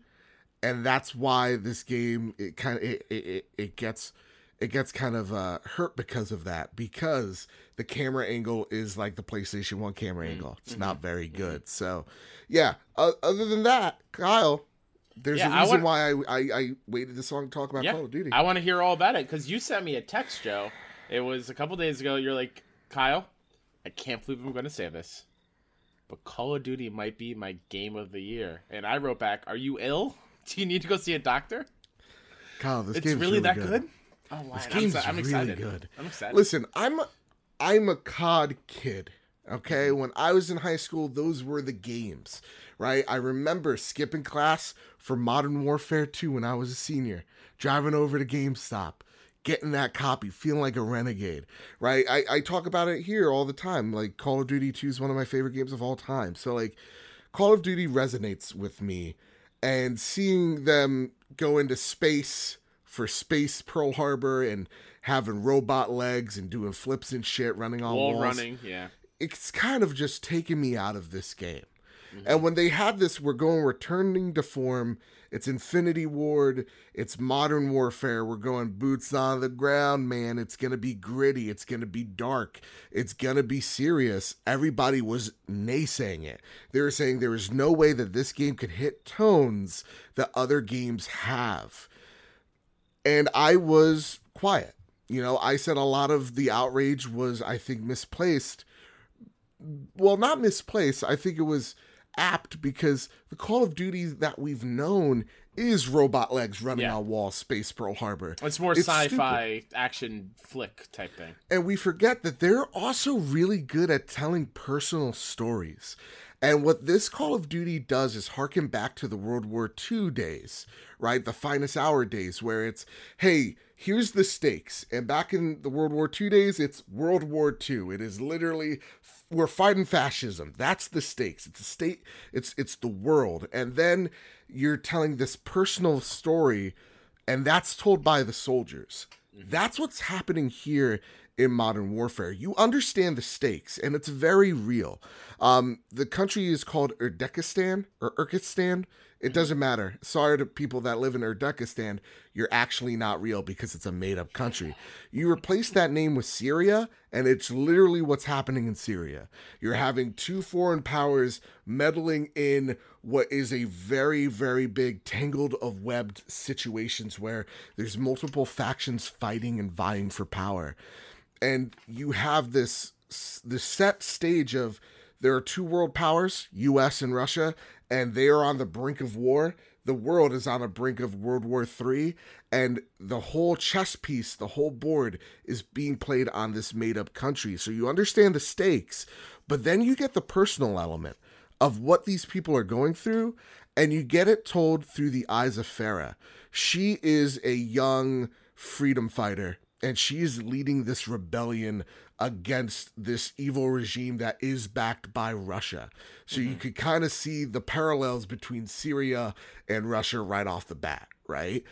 and that's why this game it kind of it, it, it, gets it gets kind of uh, hurt because of that because the camera angle is like the PlayStation One camera angle. It's not very good. So, yeah. Uh, other than that, Kyle, there's Yeah, a I reason want- why I, I I waited this long to talk about Yeah, Call of Duty. I want to hear all about it because you sent me a text, Joe. It was a couple days ago. You're like, Kyle, I can't believe I'm going to say this, but Call of Duty might be my game of the year. And I wrote back, Are you ill? Do you need to go see a doctor? Kyle, this It's game's really, that good. Oh, wow. This I'm, game's I'm really excited. good. I'm excited. Listen, I'm I'm a COD kid. Okay, when I was in high school, those were the games, right? I remember skipping class for Modern Warfare 2 when I was a senior, driving over to GameStop, getting that copy, feeling like a renegade, right? I, I talk about it here all the time. Like, Call of Duty 2 is one of my favorite games of all time. So, like, Call of Duty resonates with me, and seeing them go into space for Space Pearl Harbor and having robot legs and doing flips and shit, running on Wall walls running, yeah. it's kind of just taking me out of this game. Mm-hmm. And when they had this, we're going returning to form. It's Infinity Ward. It's Modern Warfare. We're going boots on the ground, man. It's gonna be gritty. It's gonna be dark. It's gonna be serious. Everybody was naysaying it. They were saying there is no way that this game could hit tones that other games have and I was quiet. You know, I said a lot of the outrage was, I think, misplaced. Well, not misplaced. I think it was apt because the Call of Duty that we've known is robot legs running Yeah. on walls, Space Pearl Harbor. It's more It's sci-fi action flick type thing. And we forget that they're also really good at telling personal stories. And what this Call of Duty does is harken back to the World War II days, right? The finest hour days, where it's, hey, here's the stakes. And back in the World War II days, it's World War II. It is literally we're fighting fascism. That's the stakes. It's the state. It's it's the world. And then you're telling this personal story, and that's told by the soldiers. Mm-hmm. That's what's happening here in modern warfare. You understand the stakes, and it's very real. Um, the country is called Urdekistan or Urkistan. It doesn't matter. Sorry to people that live in Urdekistan. You're actually not real because it's a made up country. You replace that name with Syria, and it's literally what's happening in Syria. You're having two foreign powers meddling in what is a very, very big tangled of webbed situations where there's multiple factions fighting and vying for power and you have this this set stage of there are two world powers, US and Russia, and they are on the brink of war. The world is on the brink of World War III, and the whole chess piece, the whole board is being played on this made up country. So you understand the stakes, but then you get the personal element of what these people are going through, and you get it told through the eyes of Farah. She is a young freedom fighter, and she is leading this rebellion against this evil regime that is backed by Russia. So mm-hmm. you could kind of see the parallels between Syria and Russia right off the bat, right?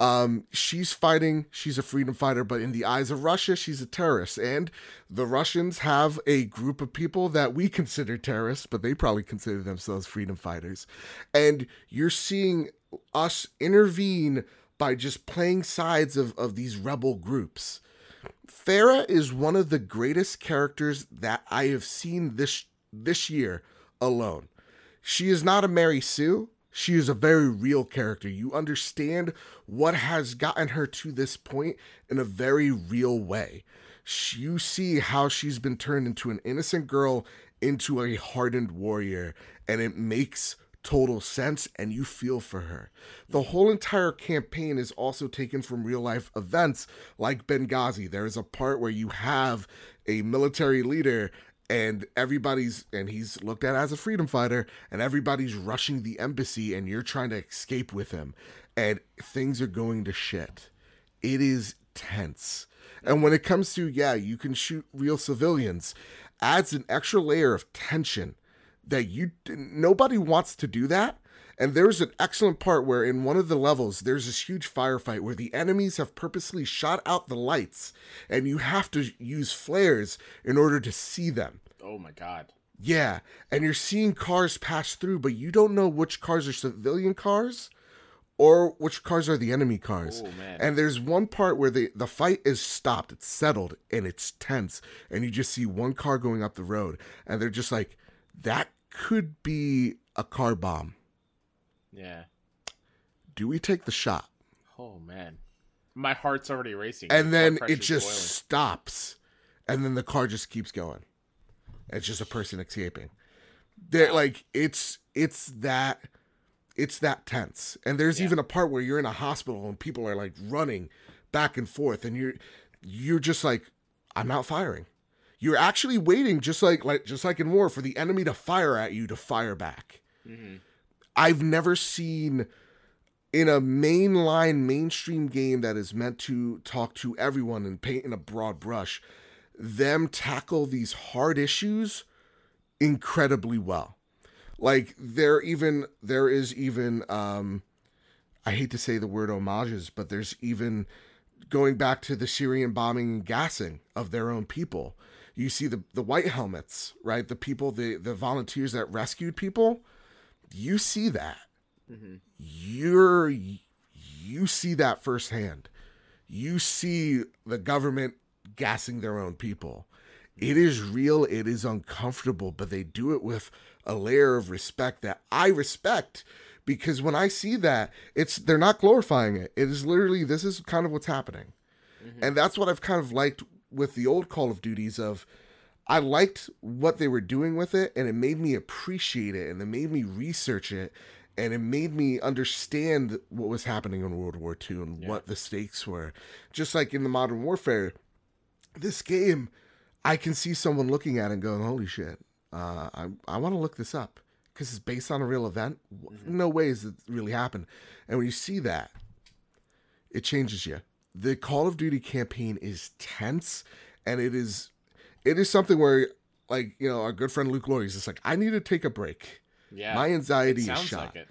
Um, she's fighting, she's a freedom fighter, but in the eyes of Russia, she's a terrorist. And the Russians have a group of people that we consider terrorists, but they probably consider themselves freedom fighters. And you're seeing us intervene by just playing sides of, of these rebel groups. Farah is one of the greatest characters that I have seen this this year alone. She is not a Mary Sue. She is a very real character. You understand what has gotten her to this point in a very real way. You see how she's been turned into an innocent girl into a hardened warrior, and it makes total sense and you feel for her. The whole entire campaign is also taken from real life events like Benghazi. There is a part where you have a military leader and everybody's and he's looked at as a freedom fighter and everybody's rushing the embassy and you're trying to escape with him and things are going to shit. It is tense. And when it comes to yeah, you can shoot real civilians adds an extra layer of tension that you nobody wants to do that. And there's an excellent part where in one of the levels there's this huge firefight where the enemies have purposely shot out the lights and you have to use flares in order to see them. Oh my god. Yeah, and you're seeing cars pass through but you don't know which cars are civilian cars or which cars are the enemy cars. Oh, and there's one part where the the fight is stopped, it's settled and it's tense and you just see one car going up the road and they're just like that could be a car bomb. Yeah. Do we take the shot? Oh man. My heart's already racing. And then it just boiling. stops. And then the car just keeps going. It's just a person escaping. They're like it's it's that it's that tense. And there's yeah. even a part where you're in a hospital and people are like running back and forth and you're you're just like I'm not firing. You're actually waiting, just like like just like in war, for the enemy to fire at you to fire back. Mm-hmm. I've never seen in a mainline mainstream game that is meant to talk to everyone and paint in a broad brush, them tackle these hard issues incredibly well. Like there even there is even um I hate to say the word homages, but there's even going back to the Syrian bombing and gassing of their own people you see the the white helmets, right? The people, the the volunteers that rescued people. You see that. Mm-hmm. You're you see that firsthand. You see the government gassing their own people. It is real, it is uncomfortable, but they do it with a layer of respect that I respect because when I see that, it's they're not glorifying it. It is literally this is kind of what's happening. Mm-hmm. And that's what I've kind of liked with the old Call of Duties of I liked what they were doing with it and it made me appreciate it and it made me research it and it made me understand what was happening in World War II and yeah. what the stakes were. Just like in the modern warfare, this game, I can see someone looking at it and going, "Holy shit, uh, I I want to look this up because it's based on a real event. Mm-hmm. No ways it really happened." And when you see that, it changes you the Call of Duty campaign is tense and it is it is something where like, you know, our good friend Luke Laurie is just like, I need to take a break. Yeah. My anxiety is shot. Like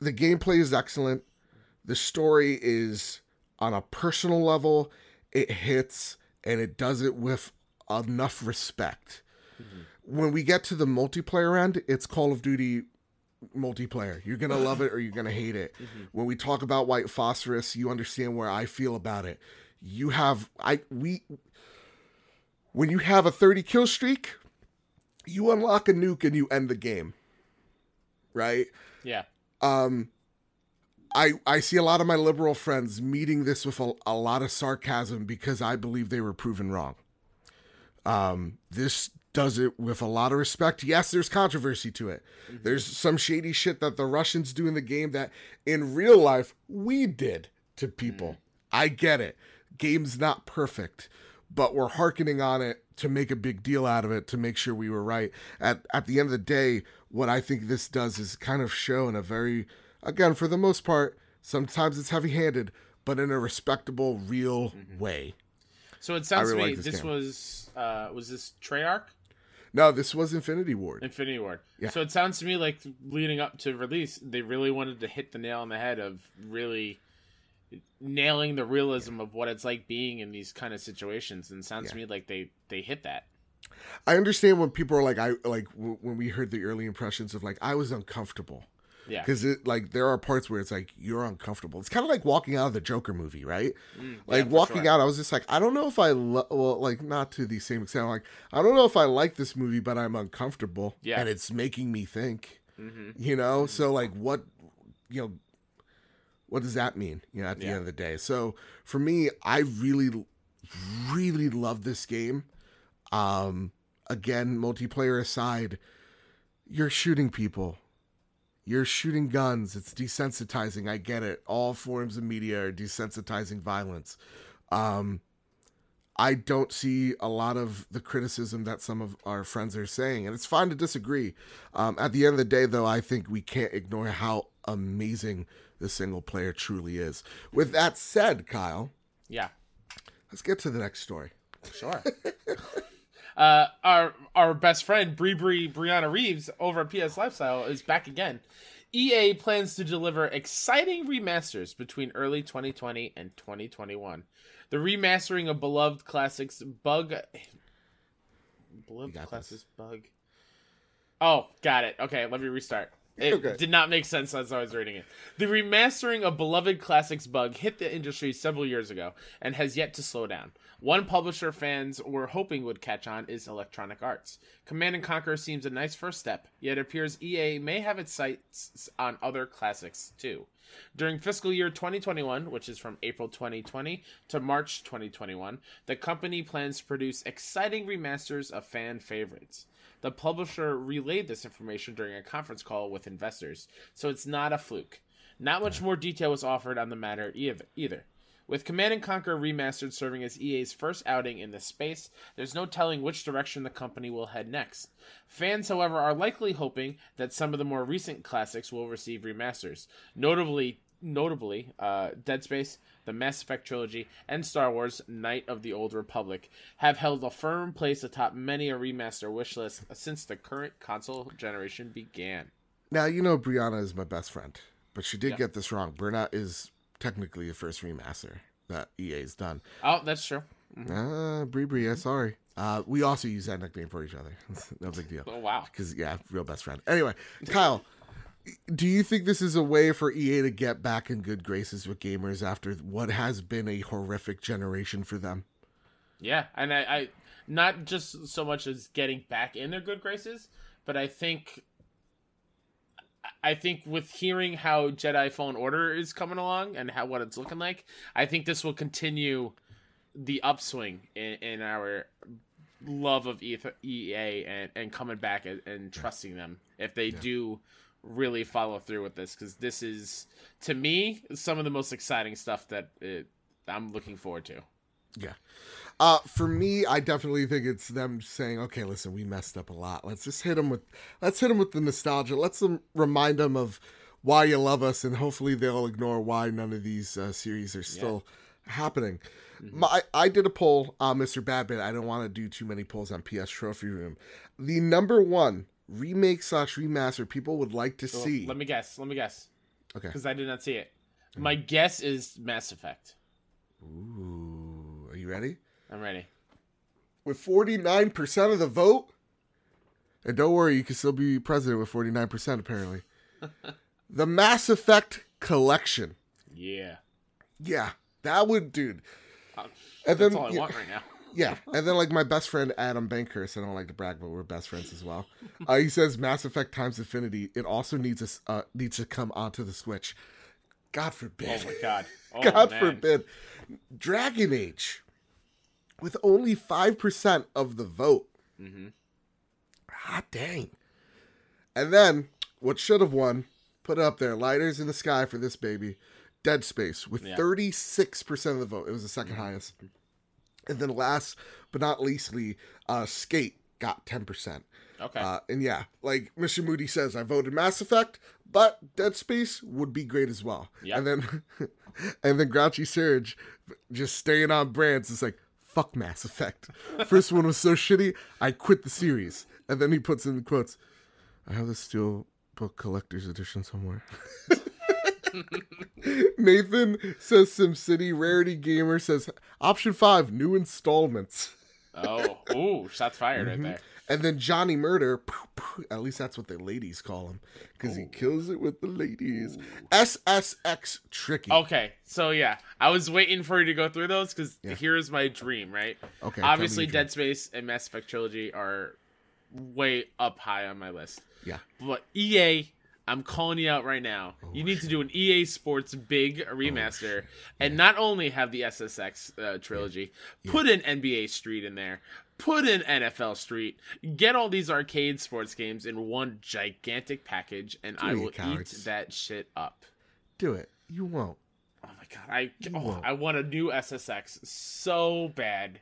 the gameplay is excellent. The story is on a personal level, it hits and it does it with enough respect. Mm-hmm. When we get to the multiplayer end, it's Call of Duty multiplayer. You're gonna love it or you're gonna hate it. Mm-hmm. When we talk about white phosphorus, you understand where I feel about it. You have I we when you have a 30 kill streak, you unlock a nuke and you end the game. Right? Yeah. Um I I see a lot of my liberal friends meeting this with a, a lot of sarcasm because I believe they were proven wrong. Um, this does it with a lot of respect. Yes, there's controversy to it. Mm-hmm. There's some shady shit that the Russians do in the game that in real life we did to people. Mm-hmm. I get it. Game's not perfect, but we're harkening on it to make a big deal out of it to make sure we were right. At at the end of the day, what I think this does is kind of show in a very again, for the most part, sometimes it's heavy-handed, but in a respectable, real mm-hmm. way. So it sounds really to me like this, this was uh was this Treyarch? No, this was Infinity Ward. Infinity Ward. Yeah. So it sounds to me like leading up to release, they really wanted to hit the nail on the head of really nailing the realism of what it's like being in these kind of situations and sounds yeah. to me like they they hit that i understand when people are like i like w- when we heard the early impressions of like i was uncomfortable yeah because it like there are parts where it's like you're uncomfortable it's kind of like walking out of the joker movie right mm, like yeah, walking sure. out i was just like i don't know if i lo- well like not to the same extent like i don't know if i like this movie but i'm uncomfortable yeah and it's making me think mm-hmm. you know mm-hmm. so like what you know what does that mean? You know, at the yeah. end of the day. So for me, I really, really love this game. Um, again, multiplayer aside, you're shooting people. You're shooting guns. It's desensitizing. I get it. All forms of media are desensitizing violence. Um, I don't see a lot of the criticism that some of our friends are saying, and it's fine to disagree. Um, at the end of the day, though, I think we can't ignore how amazing the single player truly is. With that said, Kyle. Yeah. Let's get to the next story. Sure. uh, our our best friend Bree Bree Brianna Reeves over at PS Lifestyle is back again. EA plans to deliver exciting remasters between early 2020 and 2021. The remastering of beloved classics Bug Beloved classics this. Bug. Oh, got it. Okay, let me restart. It okay. did not make sense as I was reading it. The remastering of beloved classics Bug hit the industry several years ago and has yet to slow down. One publisher fans were hoping would catch on is Electronic Arts. Command and Conquer seems a nice first step, yet it appears EA may have its sights on other classics too. During fiscal year 2021, which is from April 2020 to March 2021, the company plans to produce exciting remasters of fan favorites. The publisher relayed this information during a conference call with investors, so it's not a fluke. Not much more detail was offered on the matter either. With Command and Conquer Remastered serving as EA's first outing in this space, there's no telling which direction the company will head next. Fans, however, are likely hoping that some of the more recent classics will receive remasters, notably notably uh, Dead Space, the Mass Effect trilogy, and Star Wars: Knight of the Old Republic have held a firm place atop many a remaster wish list since the current console generation began. Now you know Brianna is my best friend, but she did yeah. get this wrong. Burnout is technically the first remaster that EA's done. Oh, that's true. Mm-hmm. Uh, Brie Brie, yeah, sorry. Uh, we also use that nickname for each other. no big deal. Oh wow. Because yeah, real best friend. Anyway, Kyle do you think this is a way for EA to get back in good graces with gamers after what has been a horrific generation for them? Yeah, and I, I not just so much as getting back in their good graces, but I think I think with hearing how Jedi Fallen Order is coming along and how what it's looking like, I think this will continue the upswing in, in our love of EA and, and coming back and, and trusting them if they yeah. do really follow through with this because this is to me some of the most exciting stuff that it, I'm looking forward to. Yeah. Uh, for me, I definitely think it's them saying, "Okay, listen, we messed up a lot. Let's just hit them with, let's hit them with the nostalgia. Let's them remind them of why you love us, and hopefully they'll ignore why none of these uh, series are still yeah. happening." Mm-hmm. My, I did a poll, uh, Mr. Badbit. I don't want to do too many polls on PS Trophy Room. The number one remake slash remaster people would like to see. Let me guess. Let me guess. Okay. Because I did not see it. My guess is Mass Effect. Ooh, are you ready? I'm ready. With 49% of the vote, and don't worry, you can still be president with 49% apparently. the Mass Effect collection. Yeah. Yeah, that would, dude. Uh, and that's then, all I want right now. Yeah, and then like my best friend Adam Bankhurst, I don't like to brag, but we're best friends as well. Uh, he says Mass Effect times Infinity. It also needs a, uh, needs to come onto the Switch. God forbid. Oh my god. Oh, God man. forbid. Dragon Age. with only 5% of the vote. hmm Hot dang. And then, what should have won, put it up there, Lighters in the Sky for this baby, Dead Space, with 36% of the vote. It was the 2nd highest. And then last but not leastly, uh, Skate got 10%. Okay. Uh, and yeah, like Mr. Moody says, I voted Mass Effect, but Dead Space would be great as well. Yep. And then, and then Grouchy Surge, just staying on brands, is like, fuck Mass Effect. First one was so shitty, I quit the series. And then he puts in the quotes, I have the Steel Book Collector's Edition somewhere. Nathan says SimCity. Rarity Gamer says option five, new installments. oh, ooh, shots fired Mm-hmm. right there. And then Johnny Murder, poof, poof, at least that's what the ladies call him, because he kills it with the ladies. SSX Tricky. Okay, so yeah, I was waiting for you to go through those because Yeah. here's my dream, right? Okay, Obviously. Dead Space and Mass Effect trilogy are way up high on my list. Yeah. But EA, I'm calling you out right now. Oh, you need to do an EA Sports big remaster, and not only have the SSX uh, trilogy, put an NBA Street in there, put in NFL Street, get all these arcade sports games in one gigantic package, and Do I will cowards. eat that shit up. Do it. You won't. Oh my god, I oh. I want a new SSX so bad.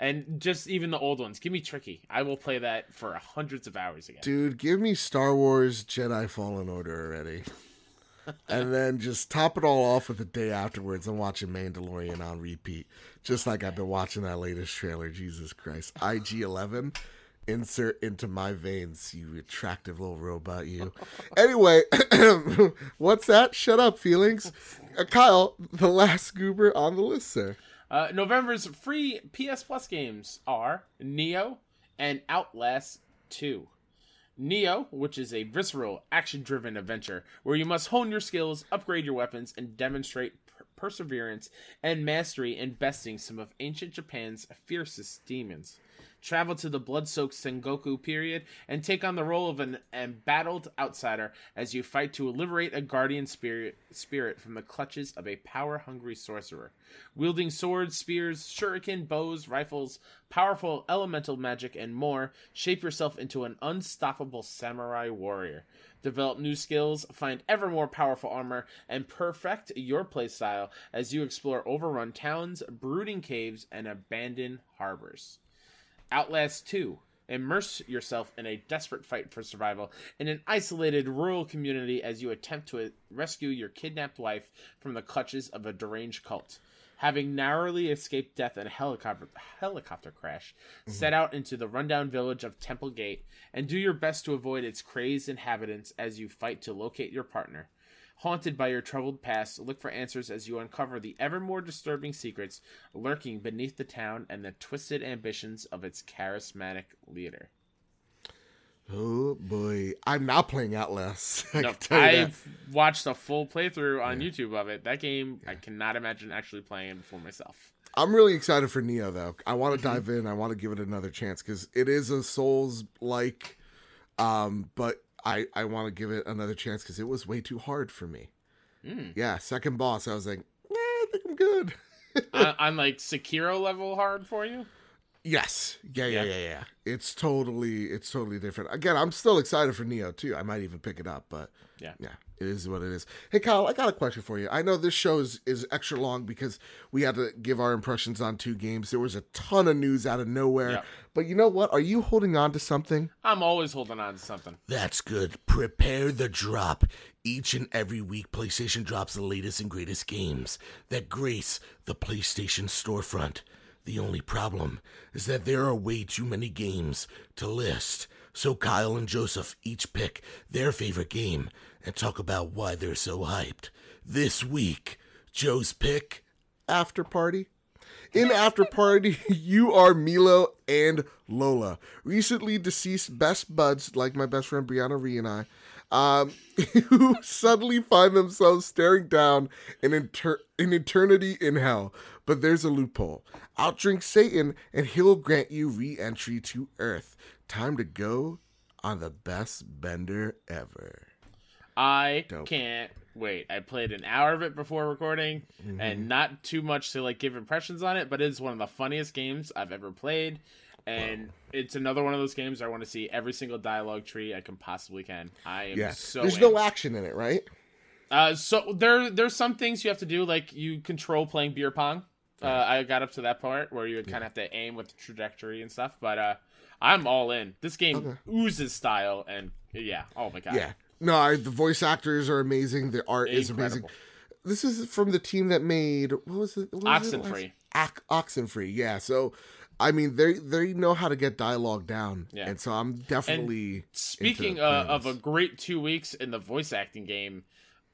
And just even the old ones. Give me Tricky. I will play that for hundreds of hours again. Dude, give me Star Wars Jedi Fallen Order already. and then just top it all off with the day afterwards and watching Mandalorian on repeat. Just like I've been watching that latest trailer. Jesus Christ. IG 11. Insert into my veins, you attractive little robot, you. Anyway, what's that? Shut up, feelings. Uh, Kyle, the last goober on the list, sir. Uh, November's free PS Plus games are Nioh and Outlast 2. Nioh, which is a visceral, action driven adventure where you must hone your skills, upgrade your weapons, and demonstrate per- perseverance and mastery in besting some of ancient Japan's fiercest demons. Travel to the blood soaked Sengoku period and take on the role of an embattled outsider as you fight to liberate a guardian spirit, spirit from the clutches of a power hungry sorcerer. Wielding swords, spears, shuriken, bows, rifles, powerful elemental magic, and more, shape yourself into an unstoppable samurai warrior. Develop new skills, find ever more powerful armor, and perfect your playstyle as you explore overrun towns, brooding caves, and abandoned harbors. Outlast 2. Immerse yourself in a desperate fight for survival in an isolated rural community as you attempt to rescue your kidnapped wife from the clutches of a deranged cult. Having narrowly escaped death in a helicopter, helicopter crash, mm-hmm. set out into the rundown village of Temple Gate and do your best to avoid its crazed inhabitants as you fight to locate your partner. Haunted by your troubled past, look for answers as you uncover the ever more disturbing secrets lurking beneath the town and the twisted ambitions of its charismatic leader. Oh boy. I'm not playing Outlast. I No, can tell you that. I've watched a full playthrough on YouTube of it. That game, I cannot imagine actually playing it for myself. I'm really excited for Nioh though. I want to Mm-hmm. dive in. I want to give it another chance because it is a Souls like, um, but I I want to give it another chance because it was way too hard for me. Mm. Yeah, second boss, I was like, eh, I think I'm good. on like Sekiro level hard for you? Yes, yeah, yeah, Yeah. yeah, yeah. It's totally it's totally different. Again, I'm still excited for Nioh too. I might even pick it up, but Yeah. yeah, it is what it is. Hey, Kyle, I got a question for you. I know this show is, is extra long because we had to give our impressions on two games. There was a ton of news out of nowhere. Yeah. But you know what? Are you holding on to something? I'm always holding on to something. That's good. Prepare the drop. Each and every week, PlayStation drops the latest and greatest games that grace the PlayStation storefront. The only problem is that there are way too many games to list. So Kyle and Joseph each pick their favorite game and talk about why they're so hyped. This week, Joe's pick After Party. In After Party, you are Milo and Lola, recently deceased best buds like my best friend Brianna Ree and I, um, who suddenly find themselves staring down an, inter- an eternity in hell. But there's a loophole. Outdrink Satan, and he'll grant you re entry to Earth. Time to go on the best bender ever. I Dope. can't wait. I played an hour of it before recording, Mm-hmm. and not too much to like give impressions on it, but it is one of the funniest games I've ever played. And it's another one of those games I want to see every single dialogue tree I can possibly can. I am Yeah. so There's in. no action in it, right? Uh, so there, there's some things you have to do, like you control playing beer pong. Uh, I got up to that part where you would kind of have to aim with the trajectory and stuff, but uh, I'm all in. This game Okay. oozes style, and yeah, oh my god, Yeah. No, I, the voice actors are amazing. The art is amazing. This is from the team that made what was it? What was it last- Oxenfree. Oxenfree. Yeah. So, I mean, they they know how to get dialogue down, Yeah. and so I'm definitely Speaking into uh, of a great two weeks in the voice acting game,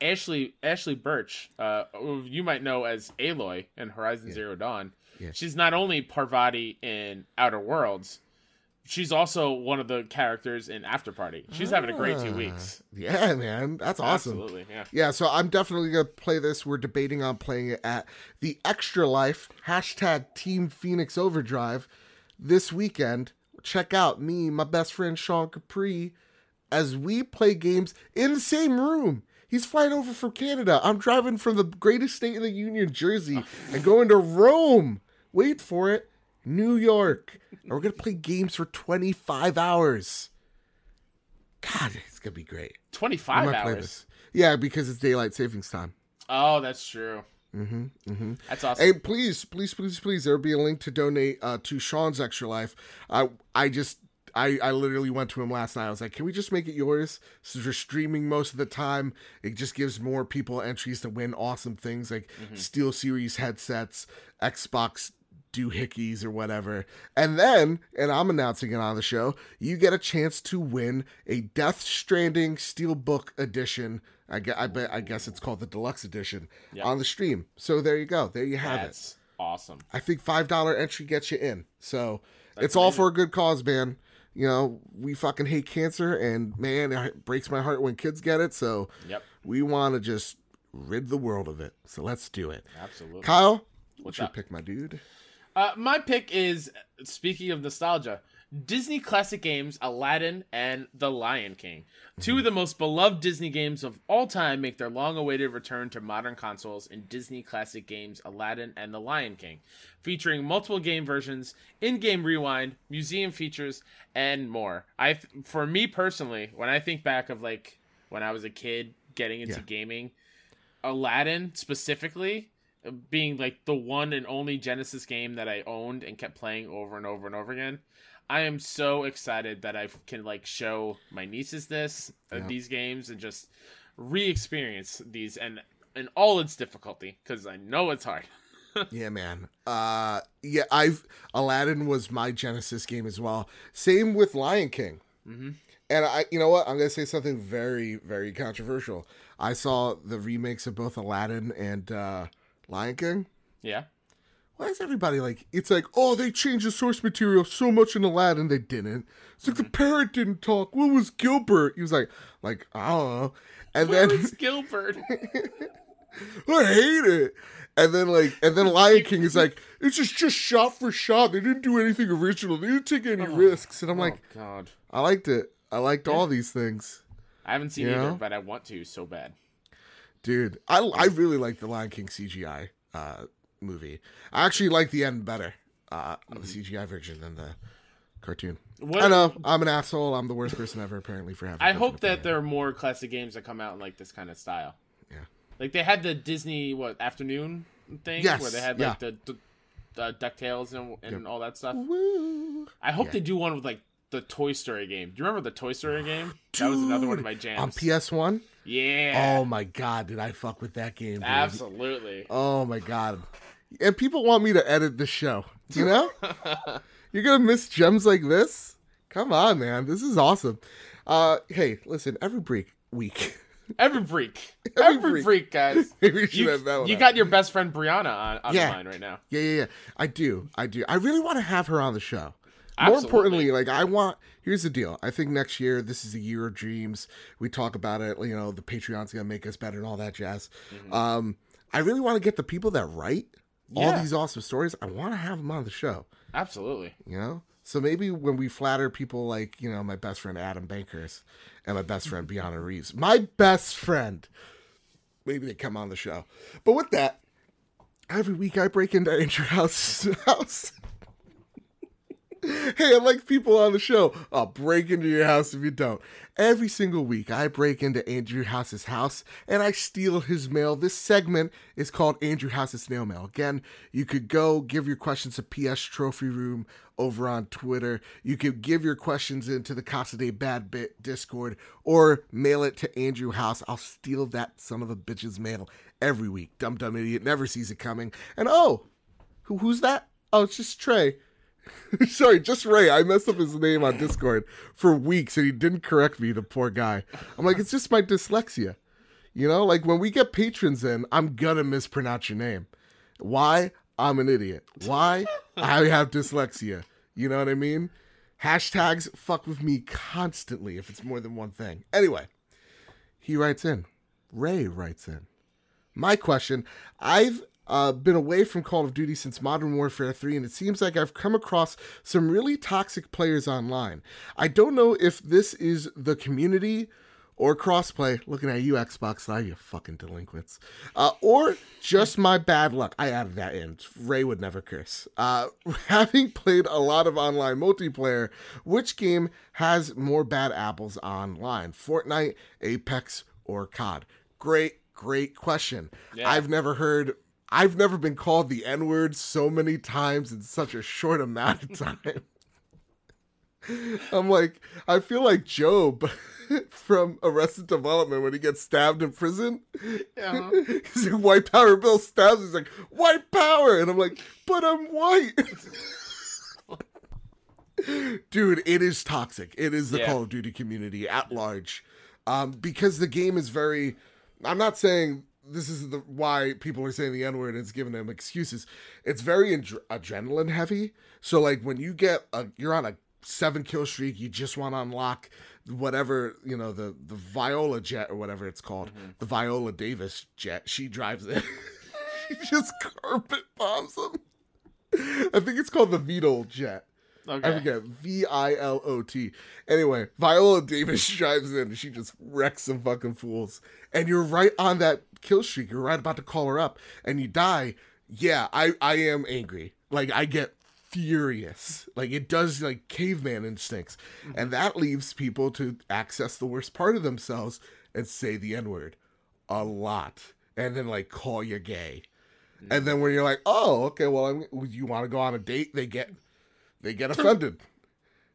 Ashley Ashley Burch, uh, who you might know as Aloy in Horizon Zero Dawn. Yeah. She's not only Parvati in Outer Worlds, she's also one of the characters in After Party. She's having a great two Ah, weeks. Yeah, man, that's awesome. Absolutely, yeah. Yeah, so I'm definitely gonna play this. We're debating on playing it at the Extra Life hashtag Team Phoenix Overdrive this weekend. Check out me, my best friend Sean Capri, as we play games in the same room. He's flying over from Canada. I'm driving from the greatest state in the Union, Jersey, and going to Rome. Wait for it, New York. And we're gonna play games for 25 hours. God, it's gonna be great. 25 might play hours. Yeah, because it's daylight savings time. Oh, that's true. Mm-hmm. Mm-hmm. That's awesome. Hey, please, please, please, please. There will be a link to donate uh, to Sean's Extra Life. I, I just, I, I literally went to him last night. I was like, "Can we just make it yours?" Since we're streaming most of the time, it just gives more people entries to win awesome things like mm-hmm. Steel Series headsets, Xbox doohickeys or whatever. And then, and I'm announcing it on the show, you get a chance to win a Death Stranding Steelbook edition. I, I bet I guess it's called the deluxe edition on the stream. So there you go. There you have it. Awesome. I think five dollar entry gets you in. So That's it's all for a good cause, man. You know, we fucking hate cancer, and man, it breaks my heart when kids get it. So Yep, we want to just rid the world of it. So let's do it. absolutely. Kyle, what's What's your pick, my dude? Uh, my pick is speaking of nostalgia, Disney classic games Aladdin and The Lion King. Two of the most beloved Disney games of all time make their long-awaited return to modern consoles in Disney classic games Aladdin and The Lion King, featuring multiple game versions, in-game rewind, museum features, and more. I, for me personally, when I think back of like when I was a kid getting into Yeah. gaming, Aladdin specifically being like the one and only Genesis game that I owned and kept playing over and over and over again. I am so excited that I can like show my nieces this uh, Yeah. these games and just re-experience these and in all its difficulty because I know it's hard. yeah, man. Uh, yeah, I've Aladdin was my Genesis game as well. Same with Lion King. Mhm. And I, you know what? I'm gonna say something very, very controversial. I saw the remakes of both Aladdin and uh, Lion King. Yeah, Why is everybody like? It's like, oh, they changed the source material so much in Aladdin. They didn't. It's like the parrot didn't talk. What was Gilbert? He was like, like I don't know. And where then is Gilbert? I hate it. And then like, and then Lion King is like, it's just just shot for shot. They didn't do anything original. They didn't take any Oh. risks. And I'm like, oh God, I liked it. I liked all these things, I haven't seen Yeah? either, but I want to so bad. dude. I I really like the Lion King CGI uh, movie. I actually like the end better, uh, the CGI version than the cartoon. What, I know I'm an asshole. I'm the worst person ever, apparently, for having. I hope that there are more classic games that come out in like this kind of style. Yeah. Like they had the Disney what afternoon thing Yes, where they had yeah. like the, the, the Ducktales and, and all that stuff. Woo. I hope Yeah. they do one with like the Toy Story game. Do you remember the Toy Story game? that was another one of my jams. on PS One. yeah. Oh my god, did I fuck with that game? Dude. absolutely. Oh my god. And people want me to edit the show. You know? You're gonna miss gems like this? Come on, man. This is awesome. Uh hey, listen, every break week. Every freak. Every Every, freak. freak. guys. Maybe we should You, you got your best friend Brianna on, on Yeah. the line right now. Yeah, yeah, yeah. I do. I do. I really want to have her on the show. More Absolutely. importantly, like I want here's the deal. I think next year this is a year of dreams. We talk about it, you know, the Patreon's gonna make us better and all that jazz. Um, I really want to get the people that write all Mm-hmm. These awesome stories. I want to have them on the show. Absolutely. You know? So maybe when we flatter people like, you know, my best friend Adam Bankers and my best friend Biana Reeves, my best friend, maybe they come on the show. But with that, every week I break into Andrew House's house. Hey, I like people on the show. I'll break into your house if you don't. Every single week, I break into Andrew House's house and I steal his mail. This segment is called Andrew House's Snail Mail. Again, you could go give your questions to PS Trophy Room over on Twitter. You could give your questions into the Casa de Bad Bit Discord or mail it to Andrew House. I'll steal that son of a bitch's mail every week. Dumb dumb idiot never sees it coming. And oh, who, who's that? Oh, it's just Trey. Sorry, just Ray. I messed up his name on Discord for weeks and he didn't correct me, the poor guy. I'm like, it's just my dyslexia. You know, like when we get patrons in, I'm gonna mispronounce your name. Why? I'm an idiot. Why? I have dyslexia. You know what I mean? Hashtags fuck with me constantly if it's more than one thing. Anyway, he writes in. Ray writes in. My question I've uh, been away from Call of Duty since Modern Warfare 3, and it seems like I've come across some really toxic players online. I don't know if this is the community or crossplay, looking at you, Xbox Live, you fucking delinquents, uh, or just my bad luck. I added that in. Ray would never curse. Uh, having played a lot of online multiplayer, which game has more bad apples online? Fortnite, Apex, or COD? Great, great question. Yeah. I've never heard I've never been called the N word so many times in such a short amount of time. I'm like, I feel like Gob from Arrested Development when he gets stabbed in prison. Yeah. He's like, white power, Bill stabs. He's like, white power. And I'm like, but I'm white. Dude, it is toxic. It is the Yeah. Call of Duty community at large. Um, because the game is very. I'm not saying this is the why people are saying the N word and it's giving them excuses. It's very adre- adrenaline heavy. So like when you get a, you're on a seven kill streak, you just want to unlock whatever you know the the Viola jet or whatever it's called, mm-hmm. the Viola Davis jet. She drives it. she just carpet bombs them. I think it's called the Beetle jet. I Okay. forget. V I L O T. Anyway, Viola Davis drives in and she just wrecks some fucking fools. And you're right on that kill streak. You're right about to call her up and you die. Yeah, I, I am angry. Like, I get furious. Like, it does, like, caveman instincts. Mm-hmm. And that leaves people to access the worst part of themselves and say the N word a lot. And then, like, call you gay. And then when you're like, oh, okay, well, I'm, you want to go on a date? They get they get offended.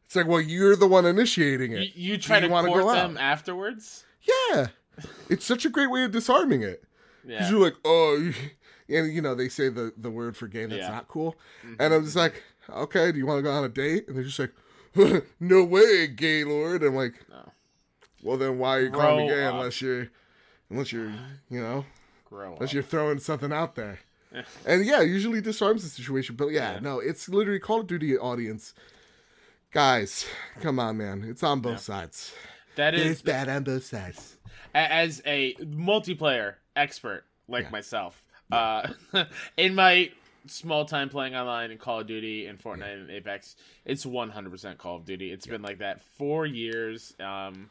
It's like, well, you're the one initiating it. you try you to wanna go them out? afterwards? Yeah, it's such a great way of disarming it. Because Yeah. you're like, oh, and you know they say the the word for gay that's Yeah. not cool, mm-hmm. and I'm just like, okay, do you want to go on a date? And they're just like, no way, gay lord. I'm like, No. well then why are you calling me gay up. unless you're unless you're you know Grow up. unless you're throwing something out there. And yeah, usually disarms the situation. But yeah, Yeah. no, it's literally Call of Duty audience. Guys, come on, man. It's on both sides. That is It's bad on both sides. As a multiplayer expert like Yeah. myself. Uh, in my small time playing online in Call of Duty and Fortnite and Apex, it's 100% Call of Duty. It's been like that for years. Um,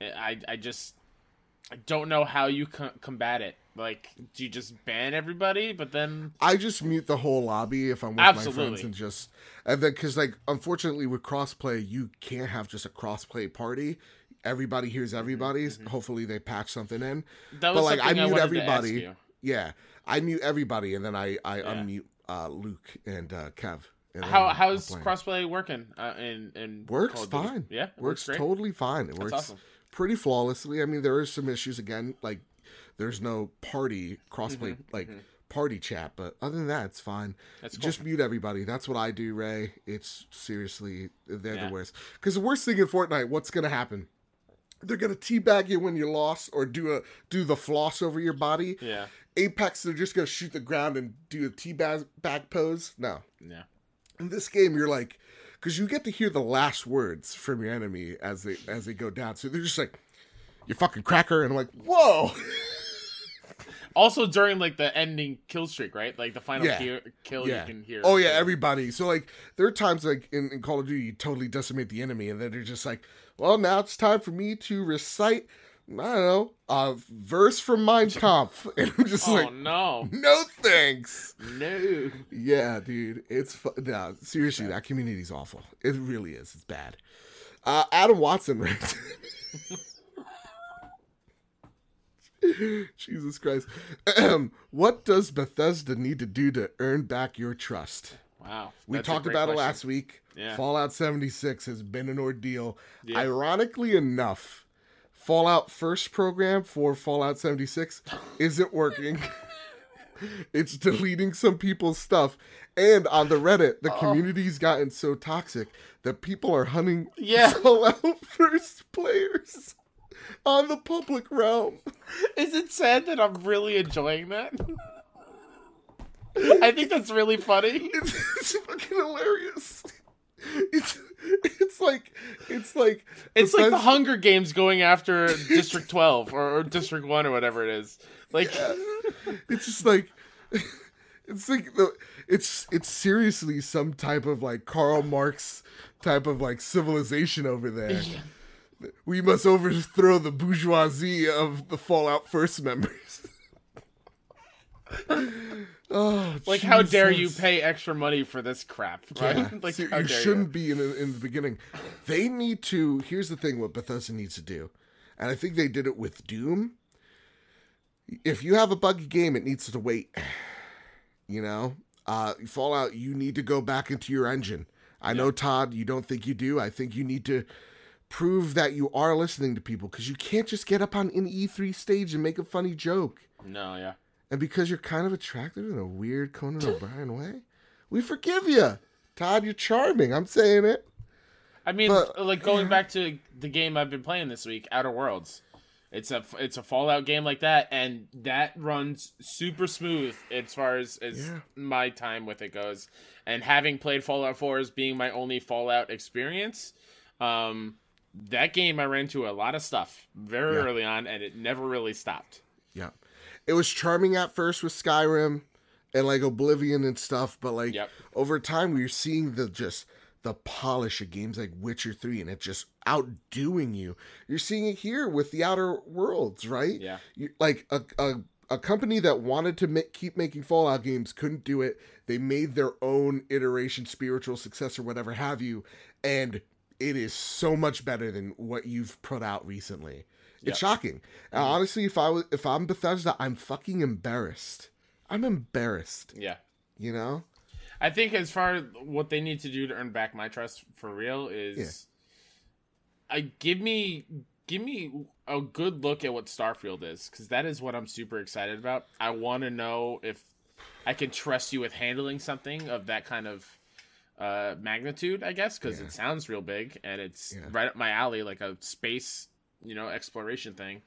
I I just I don't know how you co- combat it. Like, do you just ban everybody? But then I just mute the whole lobby if I'm with my friends and just and then because like unfortunately with crossplay you can't have just a crossplay party. Everybody hears everybody's. Hopefully they patch something in. that was But like I I, mute ask everybody. Yeah, I mute everybody and then I I unmute uh, Luke and uh, Kev. and How then how's I'm crossplay working? Uh, in in Works Call of Duty? fine. Yeah, works, works totally fine. It works awesome. pretty flawlessly. I mean, there are some issues again, like there's no party crossplay Mm-hmm, like party chat, but other than that, it's fine. That's cool. Just mute everybody. That's what I do, Ray. It's seriously they're Yeah. the worst. Because the worst thing in Fortnite, what's gonna happen? They're gonna teabag you when you're lost, or do a do the floss over your body. Yeah, Apex, they're just gonna shoot the ground and do a teabag back pose. No, yeah. in this game you're like because you get to hear the last words from your enemy as they as they go down so they're just like you fucking cracker and i'm like whoa Also during like the ending kill streak, right? Like the final Yeah. kill, kill Yeah. you can hear. Oh yeah, everybody. So like there are times like in, in Call of Duty you totally decimate the enemy and then they're just like, well now it's time for me to recite I don't know, a verse from Mein Kampf. And I'm just Oh like, no, no thanks. no. Yeah, dude. It's fu- no, seriously, that community's awful. It really is. It's bad. Uh, Adam Watson ranked. Jesus Christ. what does Bethesda need to do to earn back your trust? Wow. We That's talked about it last week. Yeah. Fallout 76 has been an ordeal. Yeah. Ironically enough, Fallout First program for Fallout 76 isn't working. it's deleting some people's stuff. And on the Reddit, the oh. community's gotten so toxic that people are hunting Yeah. Fallout First players on the public realm. Is it sad that I'm really enjoying that? I think that's really funny. It's, it's fucking hilarious. It's it's like it's like It's like the Hunger Games going after District 12 or, or District 1 or whatever it is. Like, it's just like it's like the it's it's seriously some type of like Karl Marx type of like civilization over there. We must overthrow the bourgeoisie of the Fallout First members. Oh, like how dare you pay extra money for this crap, right? Yeah. like, you shouldn't be in, in the beginning. They need to. Here's the thing: what Bethesda needs to do, and I think they did it with Doom. If you have a buggy game, it needs to wait. You know, uh, Fallout, you need to go back into your engine. I know, Todd, you don't think you do. I think you need to prove that you are listening to people because you can't just get up on an E3 stage and make a funny joke. No, yeah. And because you're kind of attractive in a weird Conan O'Brien way, we forgive you. Todd, you're charming. I'm saying it. I mean, But- like going back to the game I've been playing this week, Outer Worlds. It's a it's a Fallout game like that, and that runs super smooth as far as, as Yeah. my time with it goes. And having played Fallout 4 as being my only Fallout experience, um, that game I ran into a lot of stuff very Yeah. early on, and it never really stopped. Yeah. It was charming at first with Skyrim and like Oblivion and stuff, but like Yep. over time we're seeing the just the polish of games like Witcher 3 and it just outdoing you. You're seeing it here with the Outer Worlds, right? Yeah. You, like a, a a company that wanted to make, keep making Fallout games couldn't do it. They made their own iteration, spiritual successor, whatever have you, and it is so much better than what you've put out recently. It's shocking. And honestly, if I was if I'm Bethesda, I'm fucking embarrassed. I'm embarrassed. Yeah. You know? I think as far as what they need to do to earn back my trust for real is I give me give me a good look at what Starfield is cuz that is what I'm super excited about. I want to know if I can trust you with handling something of that kind of uh magnitude, I guess, cuz Yeah. it sounds real big and it's Yeah. right up my alley like a space, you know, exploration thing.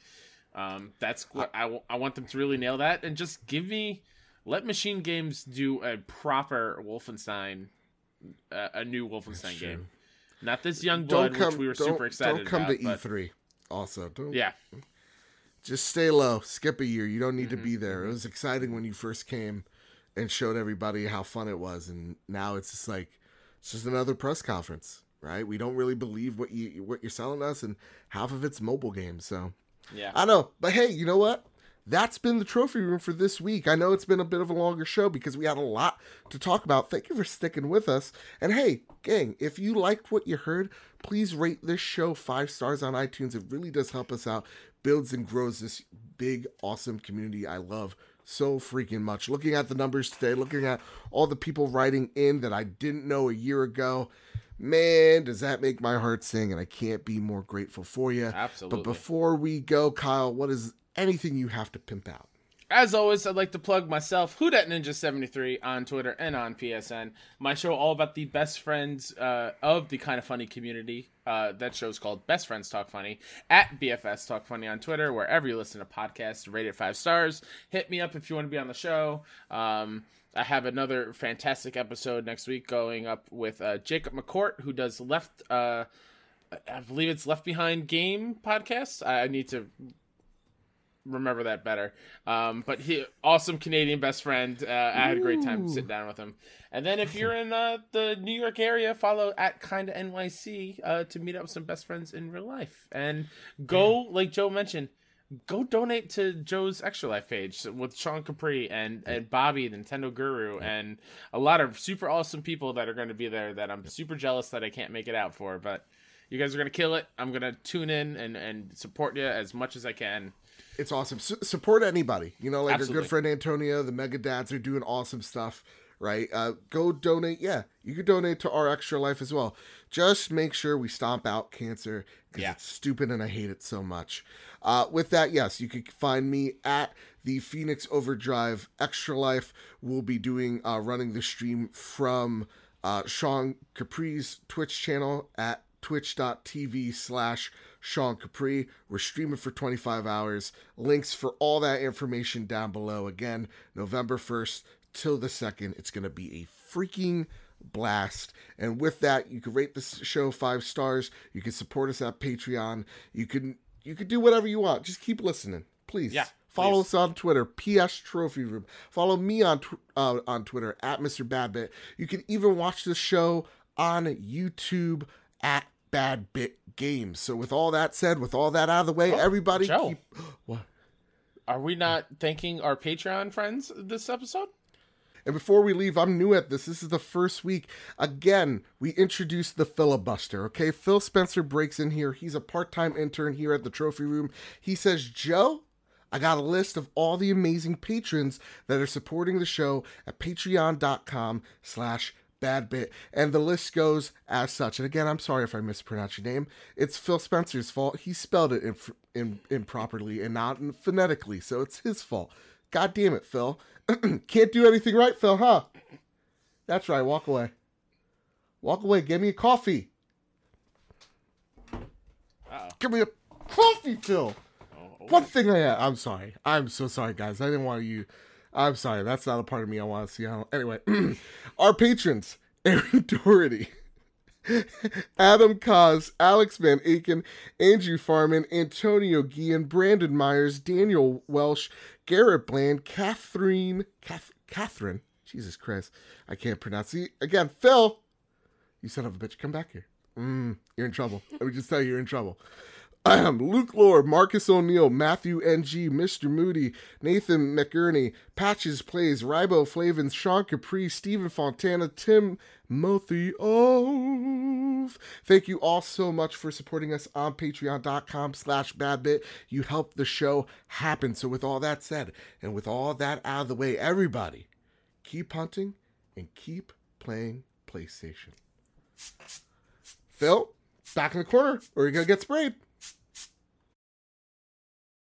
Um that's what I, w- I want them to really nail that and just give me let Machine Games do a proper Wolfenstein, uh, a new Wolfenstein game, not this Young Blood, come which we were super excited about. Don't come about. to but- E3. Also, don't Yeah, just stay low. Skip a year. You don't need to Mhm, be there. It was exciting when you first came and showed everybody how fun it was, and now it's just like it's just another press conference, right? We don't really believe what you what you're selling us, and half of it's mobile games. So yeah. I know, but hey, you know what? That's been the trophy room for this week. I know it's been a bit of a longer show because we had a lot to talk about. Thank you for sticking with us. And hey, gang, if you liked what you heard, please rate this show five stars on iTunes. It really does help us out, builds and grows this big, awesome community I love so freaking much. Looking at the numbers today, looking at all the people writing in that I didn't know a year ago, man, does that make my heart sing? And I can't be more grateful for you. Absolutely. But before we go, Kyle, what is anything you have to pimp out? As always, I'd like to plug myself, Who Dat Ninja 73 on Twitter and on PSN. My show all about the best friends uh, of the kind of funny community. Uh, that show's called Best Friends Talk Funny at BFS Talk Funny on Twitter, wherever you listen to podcasts. Rate it five stars. Hit me up if you want to be on the show. Um, I have another fantastic episode next week going up with uh, Jacob McCourt, who does Left. Uh, I believe it's Left Behind Game podcast. I need to remember that better. Um, but he awesome Canadian best friend. Uh, I had a great time sitting down with him. And then if you're in uh, the New York area, follow at kinda NYC uh, to meet up with some best friends in real life. And go, like Joe mentioned, go donate to Joe's Extra Life page with Sean Capri and, and Bobby, Nintendo Guru, and a lot of super awesome people that are going to be there that I'm super jealous that I can't make it out for. But you guys are going to kill it. I'm going to tune in and, and support you as much as I can. It's awesome. S- support anybody. You know, like Absolutely. our good friend Antonio, the Mega Dads are doing awesome stuff, right? Uh, go donate. Yeah, you could donate to our Extra Life as well. Just make sure we stomp out cancer because Yeah. it's stupid and I hate it so much. Uh, with that, yes, you can find me at the Phoenix Overdrive Extra Life. We'll be doing uh, running the stream from uh, Sean Capri's Twitch channel at twitch.tv slash Sean Capri. We're streaming for 25 hours. Links for all that information down below. Again, November 1st till the 2nd. It's going to be a freaking blast. And with that, you can rate this show five stars. You can support us at Patreon. You can you can do whatever you want. Just keep listening, please. Yeah, Follow please. us on Twitter, PS Trophy Room. Follow me on tw- uh, on Twitter at Mr. Badbit. You can even watch the show on YouTube at Bad Bit Games. So with all that said, with all that out of the way, everybody Joe. keep what? Are we not thanking our Patreon friends this episode? And before we leave, I'm new at this. This is the first week. Again, we introduced the filibuster, okay? Phil Spencer breaks in here. He's a part time intern here at the trophy room. He says, Joe, I got a list of all the amazing patrons that are supporting the show at patreon.com slash badbit. And the list goes as such. And again, I'm sorry if I mispronounce your name. It's Phil Spencer's fault. He spelled it in, in, improperly and not phonetically, so it's his fault. God damn it, Phil. Can't do anything right, Phil, huh? That's right. Walk away. Walk away. Give me a coffee. Uh-oh. Give me a coffee, Phil. Oh, One thing I had. I'm sorry. I'm so sorry, guys. I didn't want you. I'm sorry. That's not a part of me I want to see. How... Anyway, our patrons Aaron Doherty, Adam Cos, Alex Van Aken, Andrew Farman, Antonio Guillen, Brandon Myers, Daniel Welsh, Garrett Bland, Catherine, Kath, Catherine, Jesus Christ, I can't pronounce it. Again, Phil, you son of a bitch, come back here. Mm, you're in trouble. Let me just tell you, you're in trouble. Luke Lord, Marcus O'Neill, Matthew NG, Mr. Moody, Nathan McGurney, Patches Plays, Ribo Flavins, Sean Capri, Stephen Fontana, Tim Mothiof. Thank you all so much for supporting us on patreon.com slash badbit. You help the show happen. So with all that said, and with all that out of the way, everybody, keep hunting and keep playing PlayStation. Phil, back in the corner, or you're gonna get sprayed.